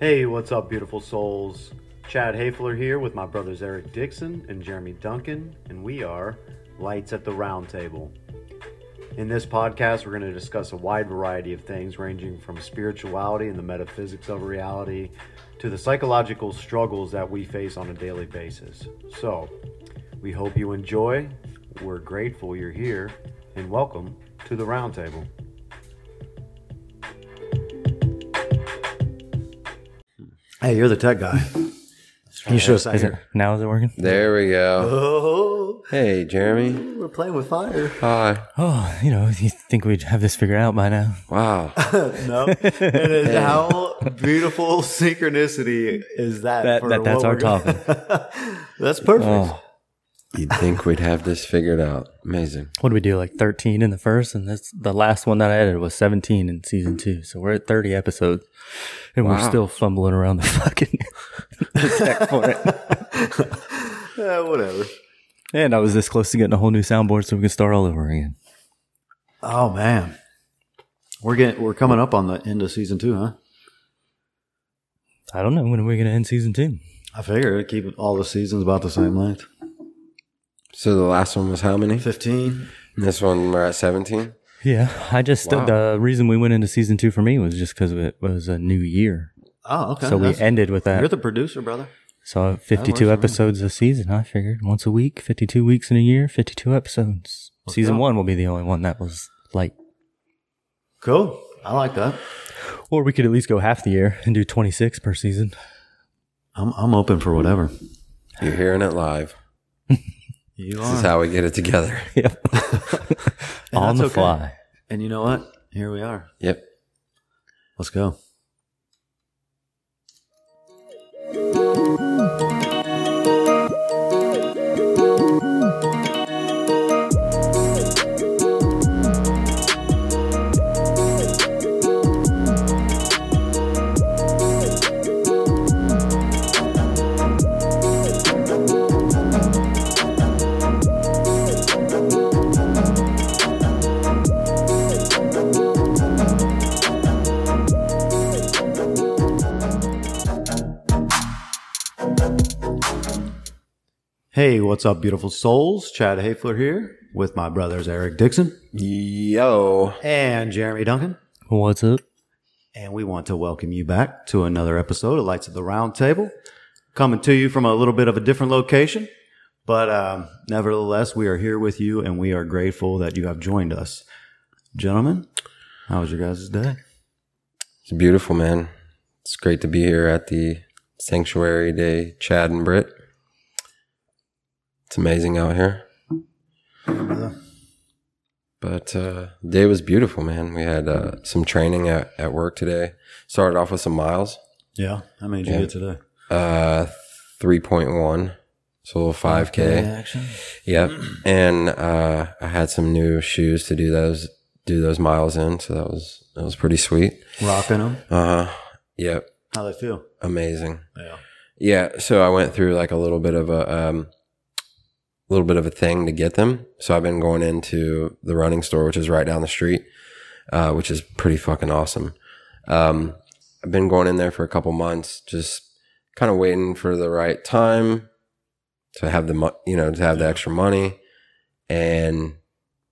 Hey, what's up, beautiful souls? Chad Hafler here with my brothers Eric Dixon and Jeremy Duncan, and we are Lights at the Round Table. In this podcast, we're going to discuss a wide variety of things ranging from spirituality and the metaphysics of reality to the psychological struggles that we face on a daily basis. So, we hope you enjoy. We're grateful you're here, and welcome to the Round Hey, you're the tech guy. You should have sat Is it now? Is it working? There we go. Oh, Hey, Jeremy. we're playing with fire. Hi. Oh, you know, you think we'd have this figured out by now? Wow. no, it is how beautiful synchronicity is that? That- for that- that's what our we're gonna- that's perfect. Oh, You'd think we'd have this figured out. Amazing. what did we do? Like thirteen in the first, and that's the last one that I edited was seventeen in season two. So we're at thirty episodes, and we're still fumbling around the fucking tech for it. Yeah, whatever. And I was this close to getting a whole new soundboard, so we can start all over again. Oh man, we're getting we're coming up on the end of season two, huh? I don't know when are we going to end season two. I figure it'd keep all the seasons about the same length. So the last one was how many? Fifteen. And this one we're at 17? Yeah, I just Wow. the reason we went into season two for me was just because it was a new year, Oh, okay. so we That's- ended with that. You're the producer, brother. So 52 episodes a season, I figured. Once a week, 52 weeks in a year, 52 episodes. season go. one will be the only one that was light. Cool. I like that. Or we could at least go half the year and do 26 per season. I'm I'm open for whatever. You're hearing it live. You This is how we get it together. Yep. On the okay. fly. And you know what? Here we are. Yep. Let's go. Hey, what's up, beautiful souls? Chad Hafler here with my brothers Eric Dixon Yo. and Jeremy Duncan. What's up? And we want to welcome you back to another episode of Lights of the Round Table, coming to you from a little bit of a different location. But um, nevertheless, we are here with you and we are grateful that you have joined us. Gentlemen, how was your guys' day? It's beautiful, man. It's great to be here at the Sanctuary Day, Chad and Britt. It's amazing out here. But uh, the day was beautiful, man. We had uh, some training at, at work today. Started off with some miles. Yeah, how many did you Yeah. get today? Uh, 3.1. So a little 5K. action. Yep. And uh, I had some new shoes to do those do those miles in. So that was that was pretty sweet. Rocking them. Uh huh. Yep. How they feel? Amazing. Yeah. Yeah. So I went through like a little bit of a um, little bit of a thing to get them. So I've been going into the running store, which is right down the street, uh, which is pretty fucking awesome. Um, I've been going in there for a couple months, just kind of waiting for the right time to have the you know to have the extra money and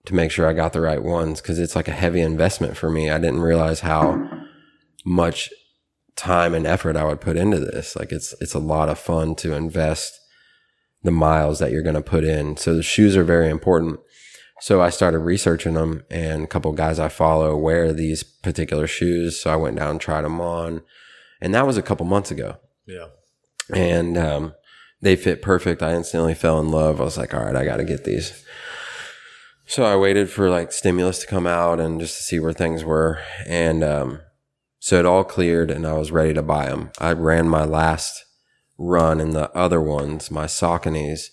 to make sure I got the right ones because it's like a heavy investment for me. I didn't realize how much time and effort I would put into this. Like it's it's a lot of fun to invest the miles that you're going to put in. So the shoes are very important. So I started researching them, and a couple guys I follow wear these particular shoes. So I went down and tried them on, and that was a couple months ago. Yeah. And um, they fit perfect. I instantly fell in love. I was like, all right, I got to get these. So I waited for like stimulus to come out and just to see where things were. And um, so it all cleared and I was ready to buy them. I ran my last run in the other ones, my Sauconys,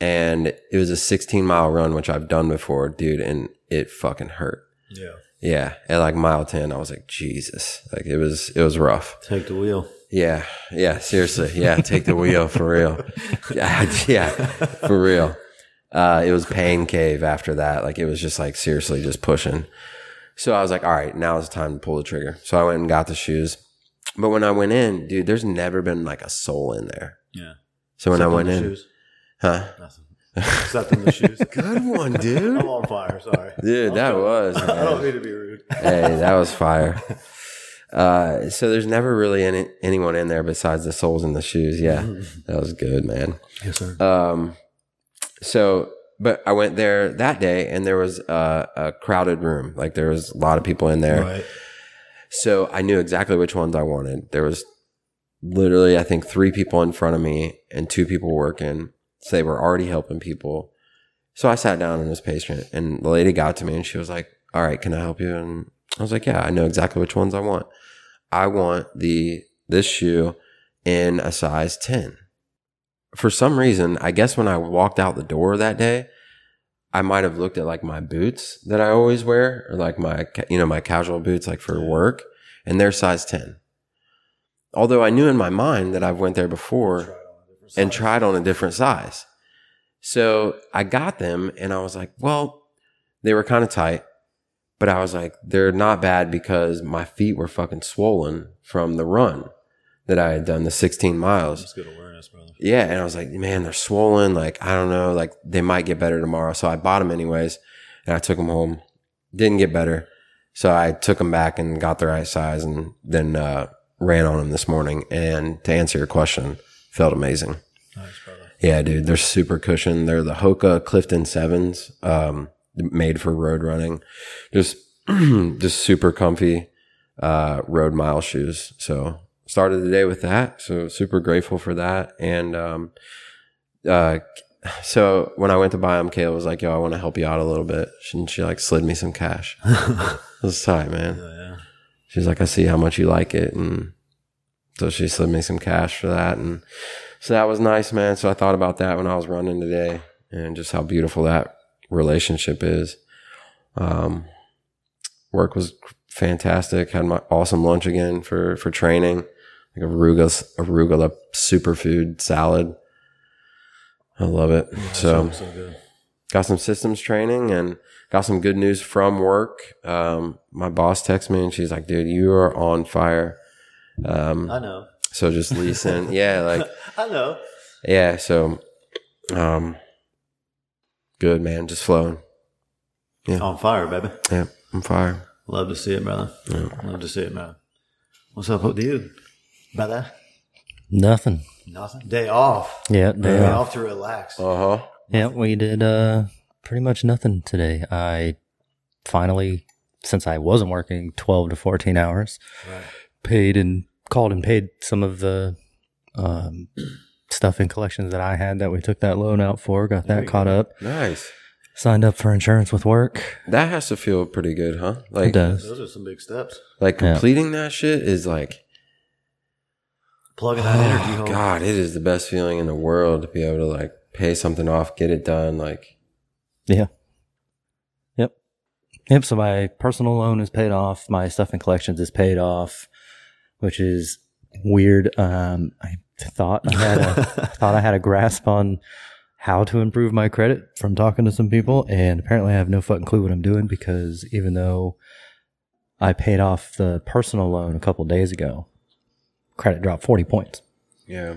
and it was a 16 mile run, which I've done before, dude, and it fucking hurt. Yeah. Yeah, at like mile 10, I was like, Jesus. Like it was, it was rough. Take the wheel. Yeah, yeah, seriously. Yeah, take the wheel for real. Yeah, yeah, for real. Uh, it was pain cave after that. Like it was just like seriously just pushing. So I was like, all right, now it's time to pull the trigger. So I went and got the shoes, But when I went in, dude, there's never been like a soul in there. Yeah. So when Except I went in, shoes. huh? Nothing. Except in the shoes. Good one, dude. I'm on fire. Sorry. Dude, that was. I don't mean to be rude. hey, that was fire. Uh, so there's never really any anyone in there besides the soles in the shoes. Yeah, that was good, man. Yes, sir. Um, so, but I went there that day, and there was a, a crowded room. Like there was a lot of people in there. Right. So I knew exactly which ones I wanted. There was literally, I think, three people in front of me and two people working. So they were already helping people. So I sat down and was patient. And the lady got to me and she was like, All right, can I help you? And I was like, Yeah, I know exactly which ones I want. I want the this shoe in a size 10. For some reason, I guess when I walked out the door that day, I might have looked at like my boots that I always wear or like my you know my casual boots like for work and they're size 10. Although I knew in my mind that I've went there before and tried on a different size. So I got them and I was like, well, they were kind of tight, but I was like, they're not bad because my feet were fucking swollen from the run that I had done, the 16 miles. That's good awareness, brother. Yeah. And I was like, man, they're swollen. Like, I don't know. Like, they might get better tomorrow. So I bought them anyways. And I took them home. Didn't get better. So I took them back and got the right size and then uh, ran on them this morning. And to answer your question, felt amazing. Nice, brother. Yeah, dude, they're super cushion. They're the Hoka Clifton Sevens, um, made for road running. Just, just super comfy, uh, road mile shoes. So started the day with that. So super grateful for that. And, um, uh, so when I went to buy them, Kayla was like, yo, I want to help you out a little bit. And she like slid me some cash. it was tight, man. Yeah. She's like, I see how much you like it. And so she slid me some cash for that. And so that was nice, man. So I thought about that when I was running today and just how beautiful that relationship is. Um, work was fantastic. Had my awesome lunch again for, for training, like arugula, arugula superfood salad. I love it. so So good. got some systems training and got some good news from work. Um, my boss texted me and she's like, dude, you are on fire. Um, I know. so just listen. yeah, like, I know. yeah. So, um, good, man. Just flowing. Yeah, on fire, baby. Yeah. I'm fire. Love to see it, brother. Yeah. Love to see it, man. What's up with you, brother? Nothing. Nothing. Day off. Yeah, Day day off. off to relax. Uh huh. Yeah, we did uh pretty much nothing today. I finally, since I wasn't working twelve to fourteen hours, Right. paid and called and paid some of the um, stuff in collections that I had that we took that loan out for. Got that caught up. Nice. Signed up for insurance with work. That has to feel pretty good, huh? It Like, does. Those are some big steps. like Yeah. completing that shit is like, Plugging that energy oh, home. God, it is the best feeling in the world to be able to like pay something off, get it done. Like, Yeah. Yep. Yep. So my personal loan is paid off. My stuff in collections is paid off, which is weird. Um, I thought I had a, thought I had a grasp on how to improve my credit from talking to some people, and apparently I have no fucking clue what I'm doing because even though I paid off the personal loan a couple days ago, credit dropped 40 points. yeah.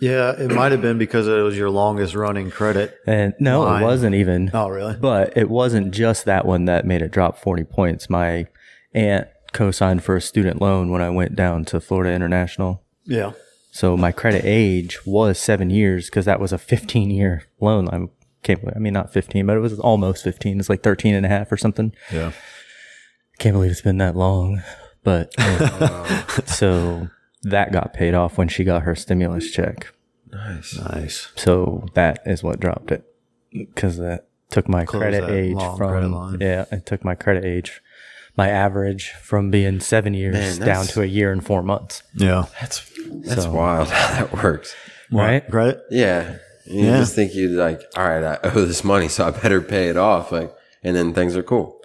Yeah, it might have been because it was your longest running credit. And no, Line. it wasn't even. Oh, really? But it wasn't just that one that made it drop 40 points. My aunt co signed for a student loan when I went down to Florida International. Yeah. So my credit age was seven years because that was a 15 year loan. I can't believe, I mean, not 15, but it was almost 15. It's like 13 and a half or something. Yeah. Can't believe it's been that long. But um, so that got paid off when she got her stimulus check. Nice. Nice. So that is what dropped it because that took my Close credit age long credit from yeah, it took my credit age, my average from being seven years Man, down to a year and four months. Yeah. That's, that's So- wild how that works. Right? Credit? Yeah. You Yeah. just think you like, all right, I owe this money, so I better pay it off. Like, and then things are cool.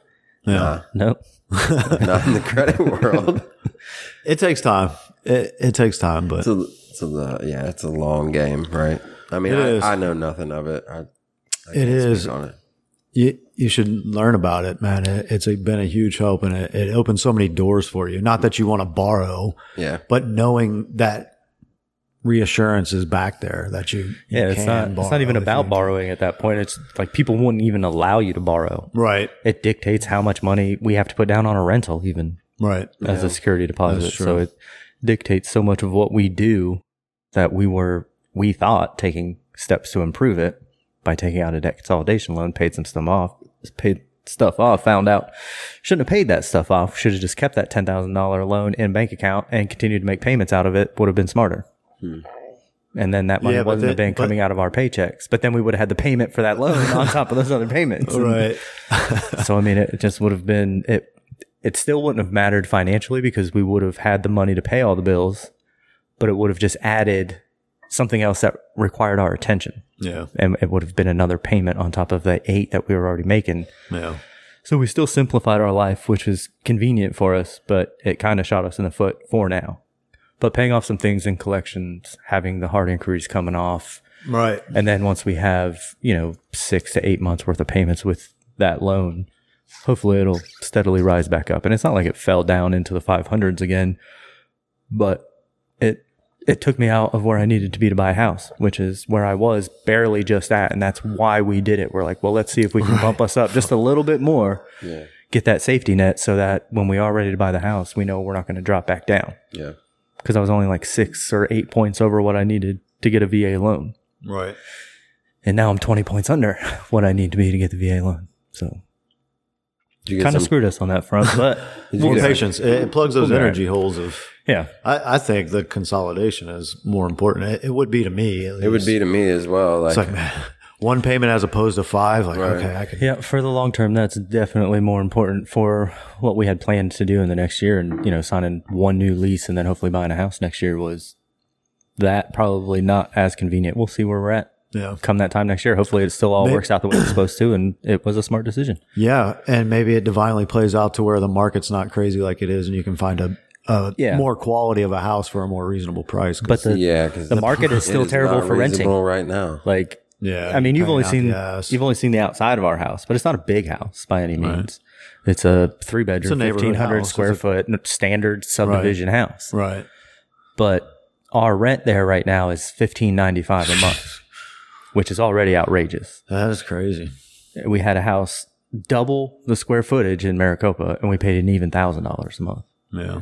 Yeah. Uh, nope. Not in the credit world. It takes time. It, it takes time, but It's a, it's a, yeah, it's a long game, right? I mean, I, I know nothing of it. I, I It is. on it. you, you should learn about it, man. It, it's a, been a huge help and it, it opens so many doors for you. Not that you want to borrow, Yeah. but knowing that reassurance is back there that you, you Yeah, it's can not. It's not even about you- borrowing at that point. It's like people wouldn't even allow you to borrow. Right, It dictates how much money we have to put down on a rental, even right. as a security deposit. So it dictates so much of what we do that we were we thought taking steps to improve it by taking out a debt consolidation loan, paid some stuff off, paid stuff off, found out shouldn't have paid that stuff off. Should have just kept that ten thousand dollar loan in bank account and continued to make payments out of it. Would have been smarter. Hmm. And then that money Yeah, have then- been coming out of our paychecks. But then we would have had the payment for that loan on top of those other payments. Right. so I mean, it just would have been it. It still wouldn't have mattered financially because we would have had the money to pay all the bills, but it would have just added something else that required our attention, Yeah. and it would have been another payment on top of the eight that we were already making. Yeah. So we still simplified our life, which was convenient for us, but it kind of shot us in the foot for now. But paying off some things in collections, having the hard inquiries coming off, Right. and then once we have, you know, six to eight months worth of payments with that loan, hopefully it'll steadily rise back up. And it's not like it fell down into the 500s again, but it it took me out of where I needed to be to buy a house, which is where I was barely just at. And that's why we did it. We're like, well, let's see if we can bump us up just a little bit more, Yeah. get that safety net so that when we are ready to buy the house, we know we're not going to drop back down. Yeah. Because I was only like six or eight points over what I needed to get a VA loan Right. and now I'm 20 points under what I need to be to get the VA loan. So you kind of screwed us on that front, but More patience. It, it plugs those energy holes of. yeah, I, I think the consolidation is more important. It, it would be to me. at It would be to me as well. Like, It's like man, one payment as opposed to five. Like Right. okay, I can. yeah. For the long term, that's definitely more important for what we had planned to do in the next year, and you know, signing one new lease and then hopefully buying a house next year was that probably not as convenient. We'll see where we're at Yeah. come that time next year. Hopefully, it still all May- works out the way it's supposed to, and it was a smart decision. Yeah, and maybe it divinely plays out to where the market's not crazy like it is, and you can find a, a Yeah. more quality of a house for a more reasonable price. But the yeah, because the market is still terrible for renting. right now. Like yeah, I mean, you've only seen the you've only seen the outside of our house, but it's not a big house by any means. It's a three bedroom, fifteen hundred square It's foot n- standard subdivision house. right. But our rent there right now is fifteen ninety five a month, which is already outrageous. That is crazy. We had a house double the square footage in Maricopa, and we paid an even thousand dollars a month. Yeah,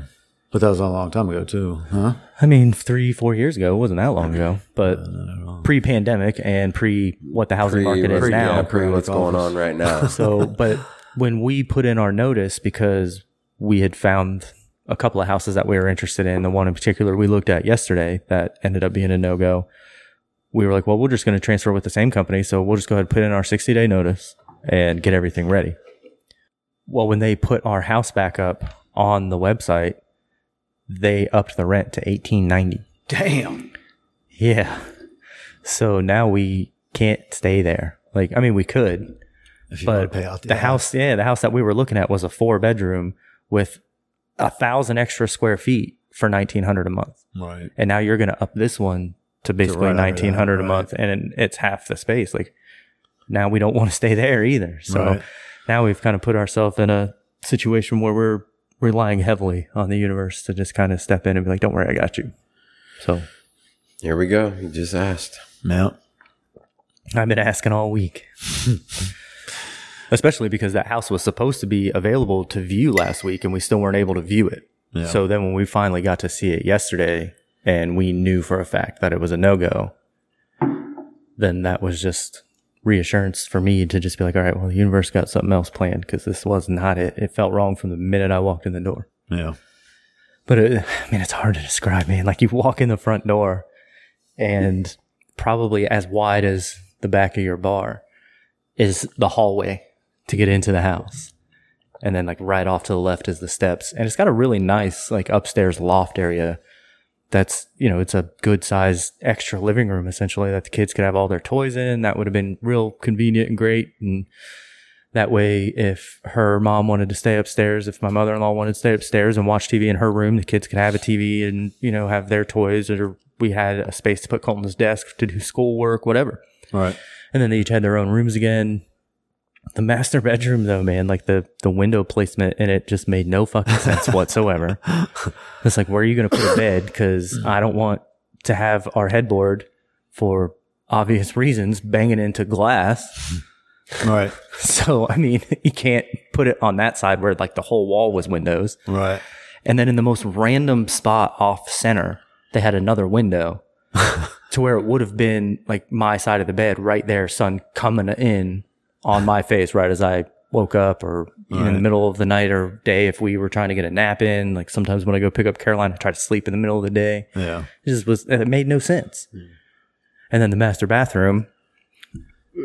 but that was a long time ago too, huh? I mean, three four years ago it wasn't that long ago, but pre pandemic and pre what the housing market is pre- now. yeah, pre what's Pre-office. going on right now. So, but when we put in our notice because we had found a couple of houses that we were interested in, the one in particular we looked at yesterday that ended up being a no go. We were like, well, we're just going to transfer with the same company. So we'll just go ahead and put in our 60 day notice and get everything ready. Well, when they put our house back up on the website, they upped the rent to 1890. Damn. Yeah. So now we can't stay there. Like, I mean, we could, If you want but to pay out the, the house, yeah, the house that we were looking at was a four bedroom with a thousand extra square feet for nineteen hundred a month, right? and now you're going to up this one to basically right under that, nineteen hundred a month, and it's half the space. Like now we don't want to stay there either. So Right. now we've kind of put ourselves in a situation where we're relying heavily on the universe to just kind of step in and be like, "Don't worry, I got you." So Here we go. You just asked. Yeah. I've been asking all week. Especially because that house was supposed to be available to view last week and we still weren't able to view it. Yeah. So then when we finally got to see it yesterday and we knew for a fact that it was a no go, then that was just reassurance for me to just be like, all right, well, the universe got something else planned because this was not it. It felt wrong from the minute I walked in the door. Yeah. But it, I mean, it's hard to describe, man. Like you walk in the front door and probably as wide as the back of your bar is the hallway to get into the house. And then like right off to the left is the steps. And it's got a really nice like upstairs loft area. That's, you know, it's a good size extra living room essentially that the kids could have all their toys in. That would have been real convenient and great. And that way, if her mom wanted to stay upstairs, if my mother in law wanted to stay upstairs and watch TV in her room, the kids could have a TV and, you know, have their toys or we had a space to put Colton's desk to do schoolwork, whatever. Right. And then they each had their own rooms again. The master bedroom, though, man, like the the window placement in it just made no fucking sense whatsoever. It's like, where are you going to put a bed? Because I don't want to have our headboard for obvious reasons banging into glass. Right. So, I mean, you can't put it on that side where like the whole wall was windows. Right. And then in the most random spot off center, they had another window to where it would have been like my side of the bed right there, sun coming in on my face right as I woke up or in the middle of the night or day if we were trying to get a nap in. Like sometimes when I go pick up Caroline, I try to sleep in the middle of the day. Yeah. It just was, it made no sense. Mm. And then the master bathroom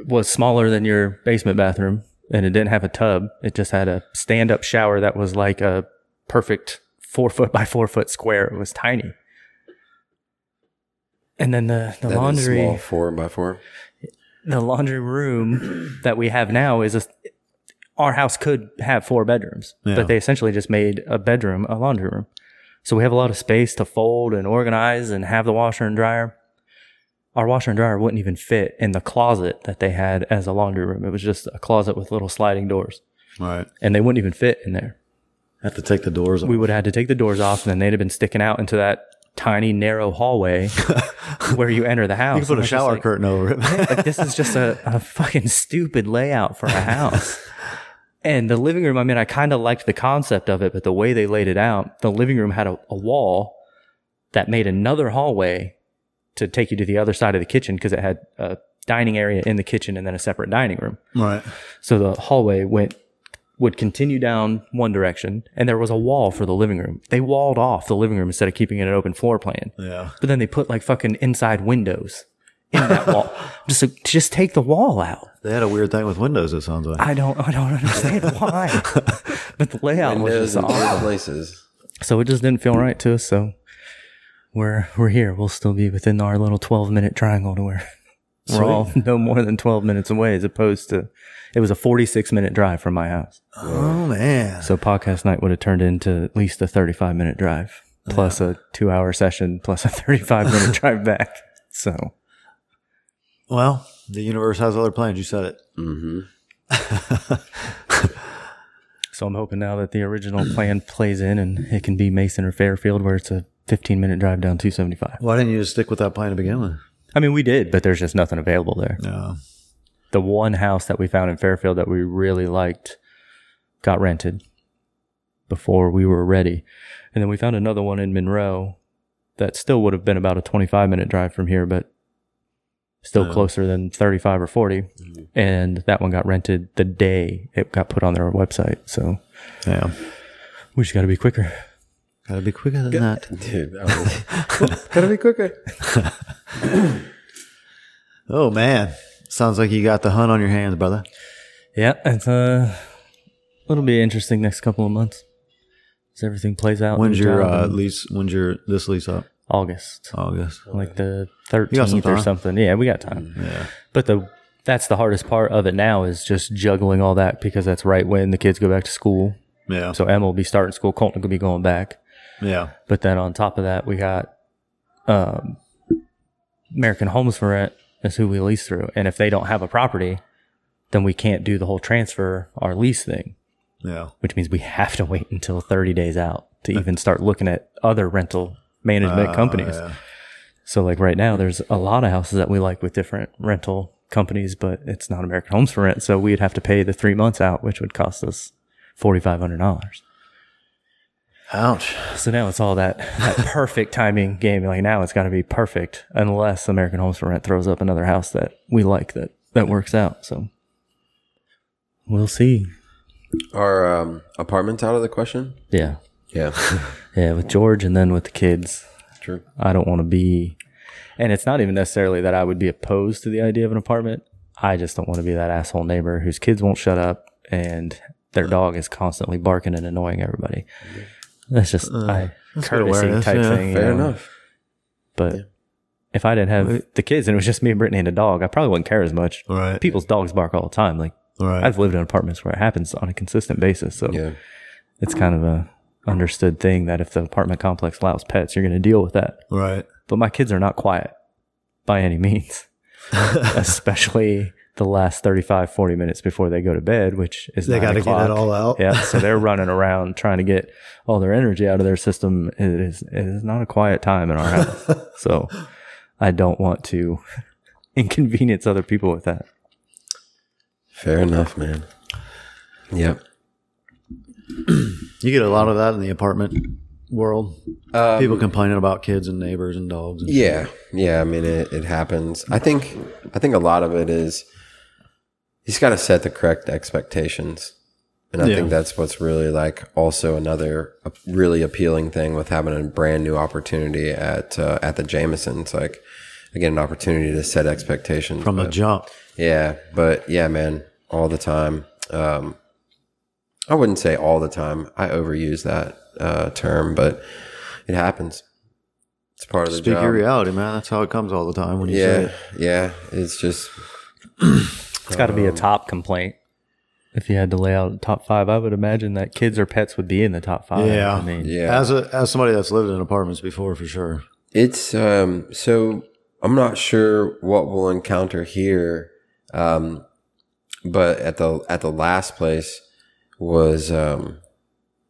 was smaller than your basement bathroom and it didn't have a tub. It just had a stand up shower that was like a perfect four foot by four foot square. It was tiny. And then the, the That laundry, small four by four. The laundry room that we have now is a, our house could have four bedrooms, Yeah. but they essentially just made a bedroom a laundry room. So we have a lot of space to fold and organize and have the washer and dryer. Our washer and dryer wouldn't even fit in the closet that they had as a laundry room. It was just a closet with little sliding doors, Right. and they wouldn't even fit in there. Have to take the doors off. We would have had to take the doors off, and then they'd have been sticking out into that tiny narrow hallway where you enter the house. you can put And a shower like, curtain over it. like this is just a, a fucking stupid layout for a house. and the living room, I mean, I kind of liked the concept of it, but the way they laid it out, the living room had a, a wall that made another hallway to take you to the other side of the kitchen because it had a dining area in the kitchen and then a separate dining room. right. So the hallway went would continue down one direction and there was a wall for the living room. They walled off the living room instead of keeping it an open floor plan. Yeah. But then they put like fucking inside windows in that wall. Just like, just take the wall out. They had a weird thing with windows. It sounds like. I don't I don't understand why. but the layout was Windows just in off. places. So it just didn't feel right to us. So we're we're here. We'll still be within our little twelve minute triangle to where we're all no more than twelve minutes away, as opposed to it was a forty six minute drive from my house. oh man. So podcast night would have turned into at least a thirty five minute drive, plus a two hour session, plus a thirty five minute drive back. So Well, the universe has other plans. You said it. hmm So I'm hoping now that the original plan plays in and it can be Mason or Fairfield where it's a 15 minute drive down 275. Why didn't you just stick with that plan to begin with? I mean, we did, but there's just nothing available there. No. The one house that we found in Fairfield that we really liked got rented before we were ready. And then we found another one in Monroe that still would have been about a 25 minute drive from here, but still Yeah. closer than 35 or 40. Mm-hmm. And that one got rented the day it got put on their website. So Yeah. we just got to be quicker. Gotta be quicker than that. Dude, that was, gotta be quicker. Oh man. Sounds like you got the hunt on your hands, brother. Yeah, it's uh, it'll be interesting next couple of months as everything plays out. When's your uh, lease? When's your this lease up? August, August. like the You got some thirteenth or something. Yeah, we got time. Yeah. But the that's the hardest part of it now is just juggling all that because that's right when the kids go back to school. Yeah. So Emma will be starting school. Colton will be going back. yeah. But then on top of that, we got um, American Homes for Rent is who we lease through, and if they don't have a property, then we can't do the whole transfer our lease thing. Yeah. which means we have to wait until 30 days out to even start looking at other rental management Uh, companies. yeah. So like right now there's a lot of houses that we like with different rental companies, but it's not American Homes for Rent, so we'd have to pay the 3 months out, which would cost us $4500. Ouch. So now it's all that that perfect timing game. Like now it's got to be perfect unless American Homes for Rent throws up another house that we like that that works out. So we'll see. Are um, apartments out of the question? Yeah. Yeah, Yeah, with George and then with the kids. true. I don't want to be, and it's not even necessarily that I would be opposed to the idea of an apartment. I just don't want to be that asshole neighbor whose kids won't shut up and their dog is constantly barking and annoying everybody. That's just I good courtesy awareness, type yeah. thing. you Fair know. enough. But if I didn't have the kids and it was just me and Brittany and a dog, I probably wouldn't care as much. Right. People's dogs bark all the time. Like Right. I've lived in apartments where it happens on a consistent basis. So Yeah, it's kind of a understood thing that if the apartment complex allows pets, you're going to deal with that. right. but my kids are not quiet by any means, especially the last 35, 40 minutes before they go to bed, which is They got to get it all out. Yeah, so they're running around trying to get all their energy out of their system. It is it is not a quiet time in our house. so I don't want to inconvenience other people with that. Fair enough, man. Yep. You get a lot of that in the apartment world. Um, people complaining about kids and neighbors and dogs. And Yeah, yeah. I mean, it, it happens. I think I think a lot of it is he's got to set the correct expectations, and I Yeah. think that's what's really like also another really appealing thing with having a brand new opportunity at uh, at the Jamesons. Like, again, an opportunity to set expectations from the jump. Yeah, but yeah, man, all the time. Um, I wouldn't say all the time. I overuse that uh, term, but it happens. It's part of the Speak job. your reality, man. That's how it comes all the time when you say Yeah, it. yeah. It's just It's got to Um, be a top complaint. If you had to lay out a top five, I would imagine that kids or pets would be in the top five. Yeah. I mean, yeah. As a as somebody that's lived in apartments before, for sure. It's um. So I'm not sure what we'll encounter here, um, but at the at the last place was um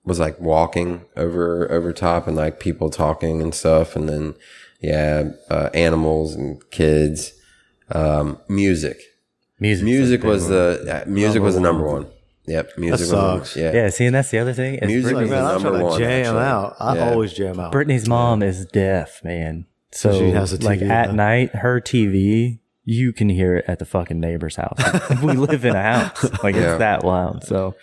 was like walking over over top and like people talking and stuff, and then yeah, uh, animals and kids, um, music. Music. Music was the uh, music was the number one. Yep, music was number- sucks. yeah. Yeah, see, and that's the other thing. is Music Brittany's, is Man, I'm number trying to one, jam actually. out. I Yeah. always jam out. Brittany's mom is deaf, man. So, she has a TV like at then. night, her TV, you can hear it at the fucking neighbor's house. we live in a house, like Yeah. it's that loud. So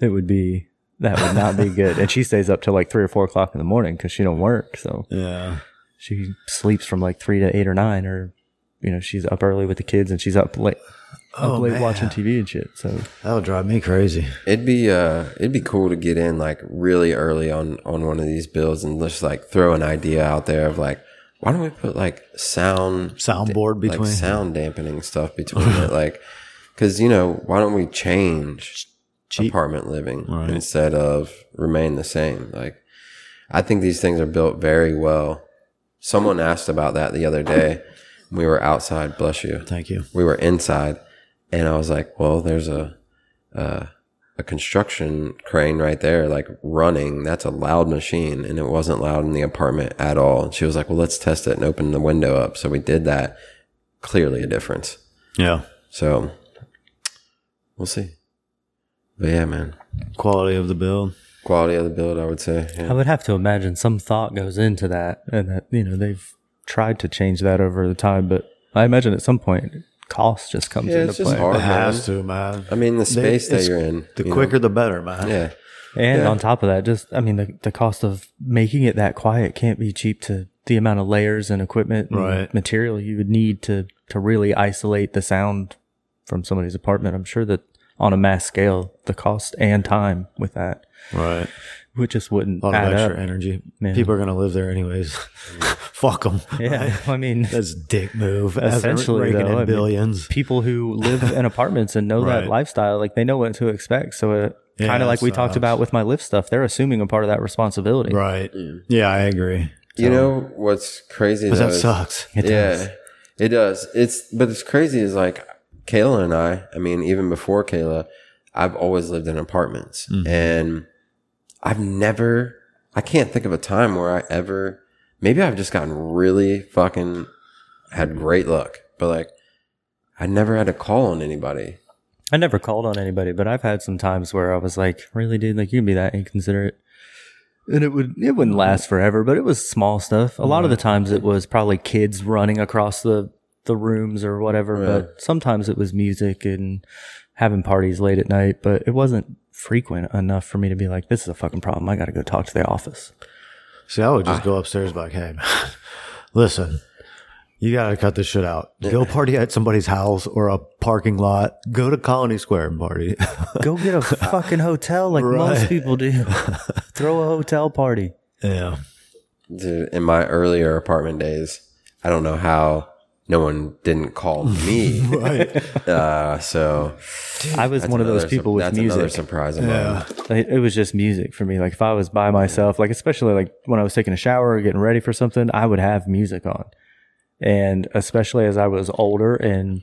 it would be that would not be good. And she stays up till like three or four o'clock in the morning because she don't work. So Yeah. she sleeps from like three to eight or nine, or you know she's up early with the kids and she's up late, up Oh, late man. watching TV and shit. So That would drive me crazy. It'd be uh it'd be cool to get in like really early on on one of these builds and just like throw an idea out there of like why don't we put like sound Soundboard like between. sound dampening stuff between it like cuz you know why don't we change Cheap. apartment living Right. instead of remain the same like I think these things are built very well. Someone asked about that the other day. We were outside, bless you Thank you. we were inside and I was like, well, there's a, uh, a construction crane right there, like running. That's a loud machine. And it wasn't loud in the apartment at all. And she was like, well, let's test it and open the window up. So we did that. Clearly a difference. Yeah. So we'll see. But yeah, man, Quality of the build. quality of the build, I would say. I would have to imagine some thought goes into that, and that you know they've tried to change that over the time, but I imagine at some point cost just comes Yeah, into it's just play. hard. It has to, man. I mean, the space that you're in. The you know? quicker, the better, man. Yeah. And Yeah. on top of that, just I mean the the cost of making it that quiet can't be cheap to the amount of layers and equipment and Right. material you would need to to really isolate the sound from somebody's apartment. I'm sure that on a mass scale, the cost and time with that Right. would just wouldn't A lot of add extra up. energy. Man. People are going to live there anyways. Fuck them. Yeah, I mean, That's dick move. As Essentially, raking though, in I mean, billions. people who live in apartments and know Right. that lifestyle, like they know what to expect. So it Yeah, kind of like that we talked about with my lift stuff, they're assuming a part of that responsibility. right. Yeah, I agree. You know what's crazy? But though that is- sucks. It yeah, does. it does. It's but it's crazy is like Kayla and I. I mean, even before Kayla, I've always lived in apartments, mm-hmm. and I've never. I can't think of a time where I ever. Maybe I've just gotten really fucking had great luck, but like I never had to call on anybody. I never called on anybody, but I've had some times where I was like, really, dude, like you can be that inconsiderate. And it would it wouldn't last forever, but it was small stuff. A lot of the times it was probably kids running across the the rooms or whatever, Yeah. but sometimes it was music and having parties late at night, but it wasn't frequent enough for me to be like, this is a fucking problem. I got to go talk to the office. See, I would Ah. just go upstairs like, hey, listen, you got to cut this shit out. Go party at somebody's house or a parking lot. Go to Colony Square and party. Go get a fucking hotel like most people do. Throw a hotel party. yeah. Dude, in my earlier apartment days, I don't know how no one didn't call me. Right. Uh, so I was one of those people sur- with that's another music. surprise Yeah. mine. It, it was just music for me. Like if I was by myself, like especially like when I was taking a shower or getting ready for something, I would have music on. And especially as I was older and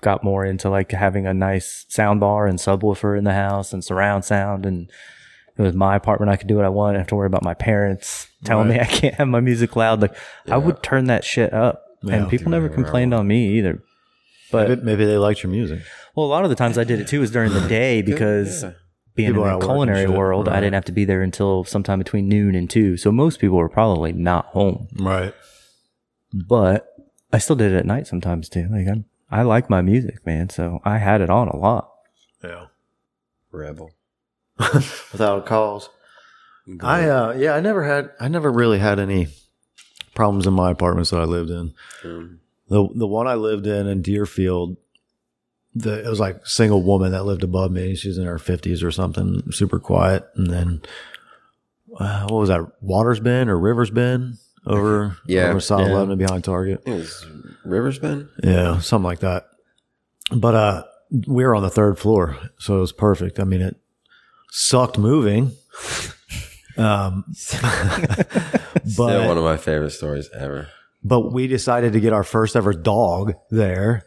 got more into like having a nice sound bar and subwoofer in the house and surround sound and it was my apartment. I could do what I want. I didn't have to worry about my parents telling me I can't have my music loud. Like I would turn that shit up and people never complained on me either. But Maybe, maybe they liked your music. well, a lot of the times I did it too was during the day because being People in are the culinary shit, world, I didn't have to be there until sometime between noon and two. So most people were probably not home, Right. but I still did it at night sometimes too. Like I'm, I like my music, man. So I had it on a lot. Yeah. Rebel. Without a cause. I uh yeah, I never had I never really had any problems in my apartments that I lived in. The the one I lived in in Deerfield, the it was like a single woman that lived above me. She's in her fifties or something, super quiet. And then uh, what was that? Waters Bend or Rivers Bend over Yeah. over South Yeah. And behind Target. it was Rivers Bend. Yeah, something like that. But uh we were on the third floor, so it was perfect. I mean it sucked moving. Um Still but one of my favorite stories ever. but we decided to get our first ever dog there.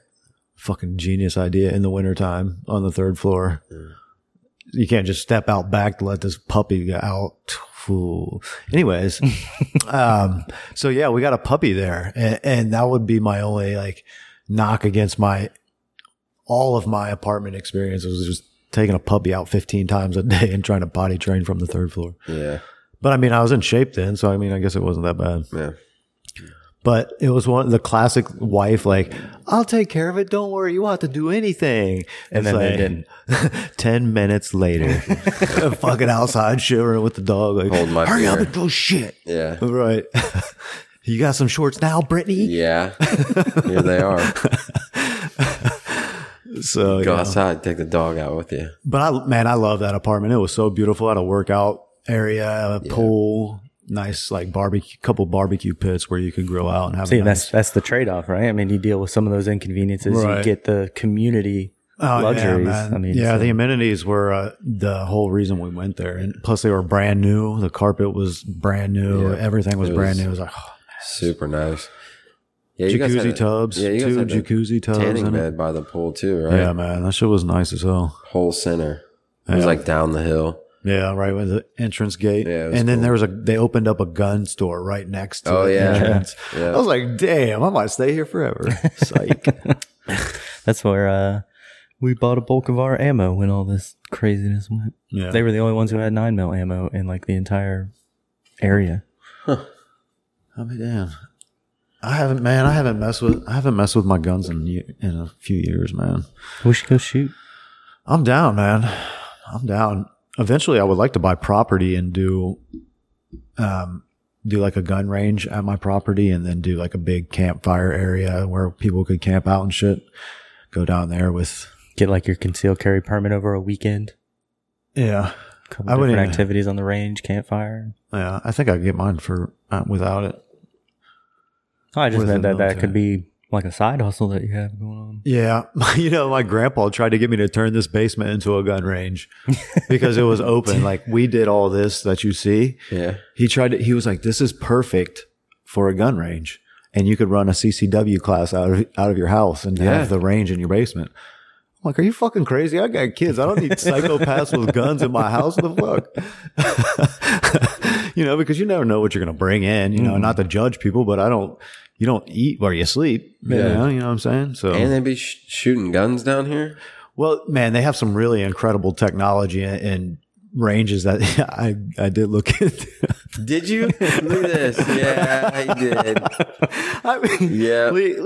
Fucking genius idea in the wintertime on the third floor. You can't just step out back to let this puppy get out. Ooh. Anyways, um, so yeah, we got a puppy there, and, and that would be my only like knock against my all of my apartment experience was just taking a puppy out 15 times a day and trying to potty train from the third floor. Yeah. But I mean, I was in shape then, so I mean, I guess it wasn't that bad. Yeah. But it was one the classic wife, like, I'll take care of it. Don't worry. You won't have to do anything. And It's then they didn't. 10 minutes later, fucking outside shivering with the dog. Like, Hold my hurry up beer." and go shit. Yeah. Right. you got some shorts now, Brittany? Yeah. Here they are. So, Go yeah. outside, take the dog out with you. But I, man, I love that apartment. It was so beautiful. It had a workout area, a pool, nice, like barbecue, couple barbecue pits where you could grill out and have See, a nice that's that's the trade off, right? I mean, you deal with some of those inconveniences, Right. you get the community Oh, luxuries. Yeah, man. I mean, yeah, so- the amenities were uh, the whole reason we went there, and plus they were brand new. The carpet was brand new. Yeah. Everything was It brand new. It was like oh, Super nice. Yeah, you guys had jacuzzi a- tubs, Yeah, you guys two had jacuzzi tubs tanning in it. bed by the pool too, right? Yeah, man, that shit was nice as hell. Whole center. It was like down the hill. Yeah, right with the entrance gate. Yeah, it was and then cool. there was a they opened up a gun store right next to Oh, the yeah. entrance. Yeah. I was like, damn, I might stay here forever. Psych. That's where uh, we bought a bulk of our ammo when all this craziness went. Yeah. They were the only ones who had nine mil ammo in like the entire area. I mean, damn. I haven't, man. I haven't messed with. I haven't messed with my guns in in a few years, man. We should go shoot. I'm down, man. I'm down. Eventually, I would like to buy property and do, um, do like a gun range at my property, and then do like a big campfire area where people could camp out and shit. Go down there with, Get like your concealed carry permit over a weekend. yeah, couple I different activities on the range, campfire. yeah. I think I'd get mine for uh, without it. I just meant that that could be like a side hustle that you have going on. Yeah, you know, my grandpa tried to get me to turn this basement into a gun range because it was open. Like we did all this that you see. Yeah. He tried to. He was like, "This is perfect for a gun range, and you could run a CCW class out of out of your house and Yeah. have the range in your basement." I'm like, "Are you fucking crazy? I got kids. I don't need psychopaths with guns in my house. What the fuck?" you know, because you never know what you're going to bring in. You know, mm-hmm. not to judge people, but I don't. You don't eat while you sleep. You Yeah. know, you know what I'm saying? So And they be sh- shooting guns down here. well, man, they have some really incredible technology and, and ranges that I I did look at. Did you? Look at this. Yeah, I did. I mean, Yeah. leave,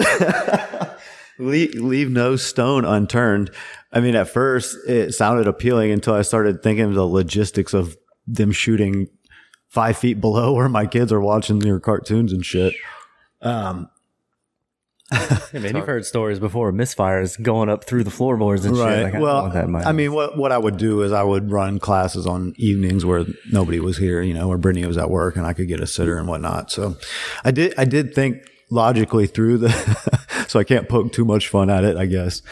leave, leave no stone unturned. I mean, at first it sounded appealing until I started thinking of the logistics of them shooting five feet below where my kids are watching their cartoons and shit. Um, Yeah, man, you've heard stories before of misfires going up through the floorboards and shit. Like, I well, want that in my I mean, what what I would do is I would run classes on evenings where nobody was here, you know, where Brittany was at work, and I could get a sitter and whatnot. So, I did I did think logically through the, so I can't poke too much fun at it, I guess.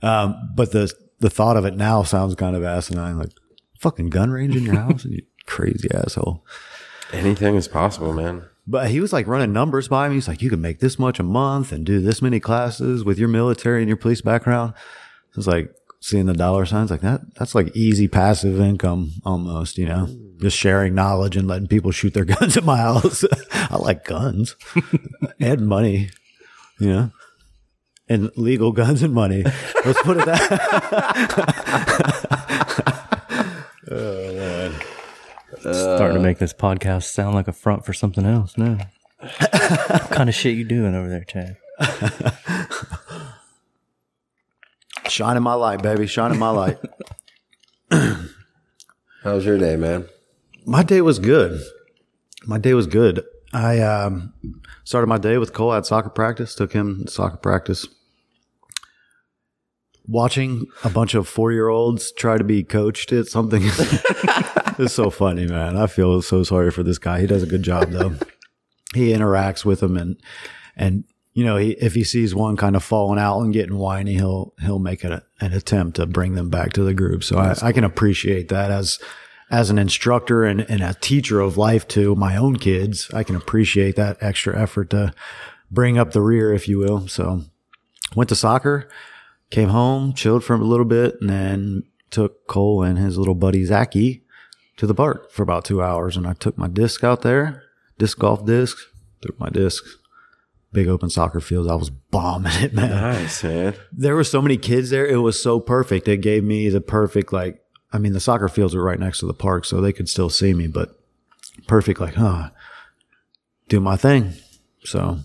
Um, but the the thought of it now sounds kind of asinine, like fucking gun range in your house, you crazy asshole. Anything is possible, man. But he was like running numbers by me. He's like, you can make this much a month and do this many classes with your military and your police background. It was like seeing the dollar signs like that. That's like easy passive income almost, you know, mm. just sharing knowledge and letting people shoot their guns at my house. I like guns and money, you know, and legal guns and money. Let's put it that. Starting to make this podcast sound like a front for something else. No. what kind of shit you doing over there, Chad? Shining my light, baby. Shining my light. How was your day, man? My day was good. My day was good. I um, started my day with Cole at soccer practice. Took him to soccer practice. Watching a bunch of four year olds try to be coached at something is so funny, man. I feel so sorry for this guy. He does a good job though. he interacts with them and and you know he, if he sees one kind of falling out and getting whiny, he'll he'll make an, an attempt to bring them back to the group. So I, I can appreciate that as as an instructor and, and a teacher of life to my own kids. I can appreciate that extra effort to bring up the rear, if you will. So went to soccer, came home, chilled for a little bit, and then took Cole and his little buddy Zachy to the park for about two hours. And I took my disc out there, disc golf disc, threw my discs. Big open soccer field. I was bombing it, man. Nice, man. There were so many kids there. It was so perfect. It gave me the perfect, like, I mean, the soccer fields were right next to the park, so they could still see me, but perfect, like, huh, do my thing. So,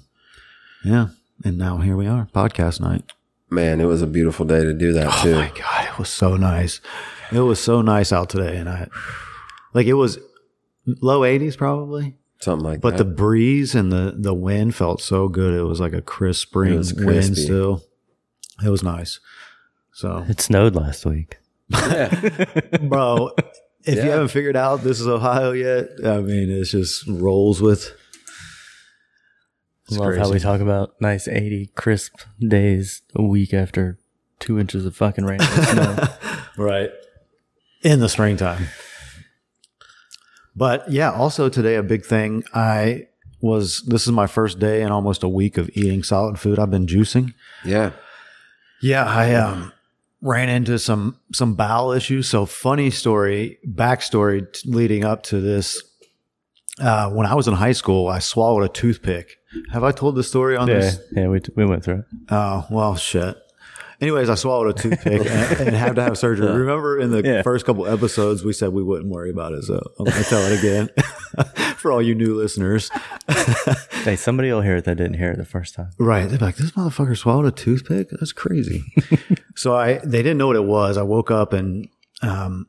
yeah. And now here we are, podcast night. Man, it was a beautiful day to do that Oh too. my God, it was so nice. It was so nice out today. And I, like, it was low 80s probably, Something like but that. But the breeze and the, the wind felt so good. It was like a crisp spring It wind still. It was nice. So, It snowed last week. bro, if you haven't figured out this is Ohio yet, I mean, it's just rolls with. It's Love how we talk about nice 80 crisp days a week after two inches of fucking rain snow. right in the springtime. But yeah, also today a big thing. I was this is my first day in almost a week of eating solid food. I've been juicing. yeah. Yeah, I um ran into some some bowel issues. So funny story, backstory t- leading up to this. Uh, when I was in high school, I swallowed a toothpick. Have I told the story on yeah, this? yeah, we, we went through it. Oh, well, shit. Anyways, I swallowed a toothpick and, and had to have surgery. Remember in the Yeah. first couple episodes, we said we wouldn't worry about it. So I'm going to tell it again for all you new listeners. Hey, somebody will hear it that didn't hear it the first time. Right. They're like, this motherfucker swallowed a toothpick? That's crazy. so I, they didn't know what it was. I woke up and, um,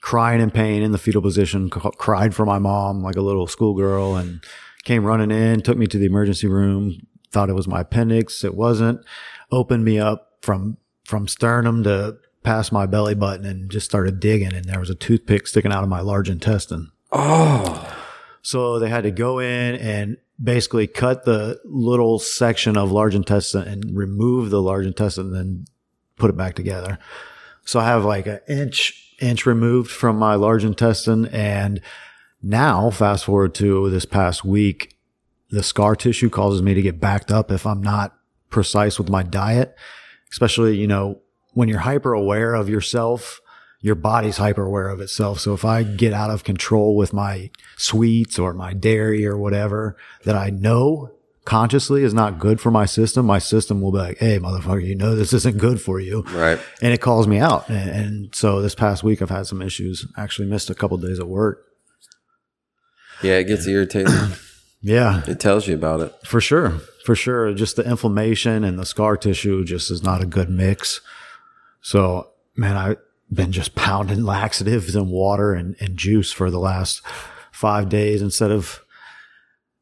crying in pain in the fetal position, c- cried for my mom like a little schoolgirl and came running in, took me to the emergency room, thought it was my appendix. It wasn't. Opened me up from, from sternum to past my belly button and just started digging. And there was a toothpick sticking out of my large intestine. Oh, So they had to go in and basically cut the little section of large intestine and remove the large intestine and then put it back together. So I have like an inch, inch removed from my large intestine. And now fast forward to this past week, the scar tissue causes me to get backed up if I'm not precise with my diet, especially, you know, when you're hyper aware of yourself, your body's hyper aware of itself. So if I get out of control with my sweets or my dairy or whatever that I know consciously is not good for my system, my system will be like, Hey, motherfucker, you know, this isn't good for you. right. And it calls me out. And, and so this past week, I've had some issues. Actually missed a couple days at work. Yeah, it gets irritating. Yeah, it tells you about it. for sure. For sure. Just the inflammation and the scar tissue just is not a good mix. So, man, I've been just pounding laxatives and water and, and juice for the last five days instead of,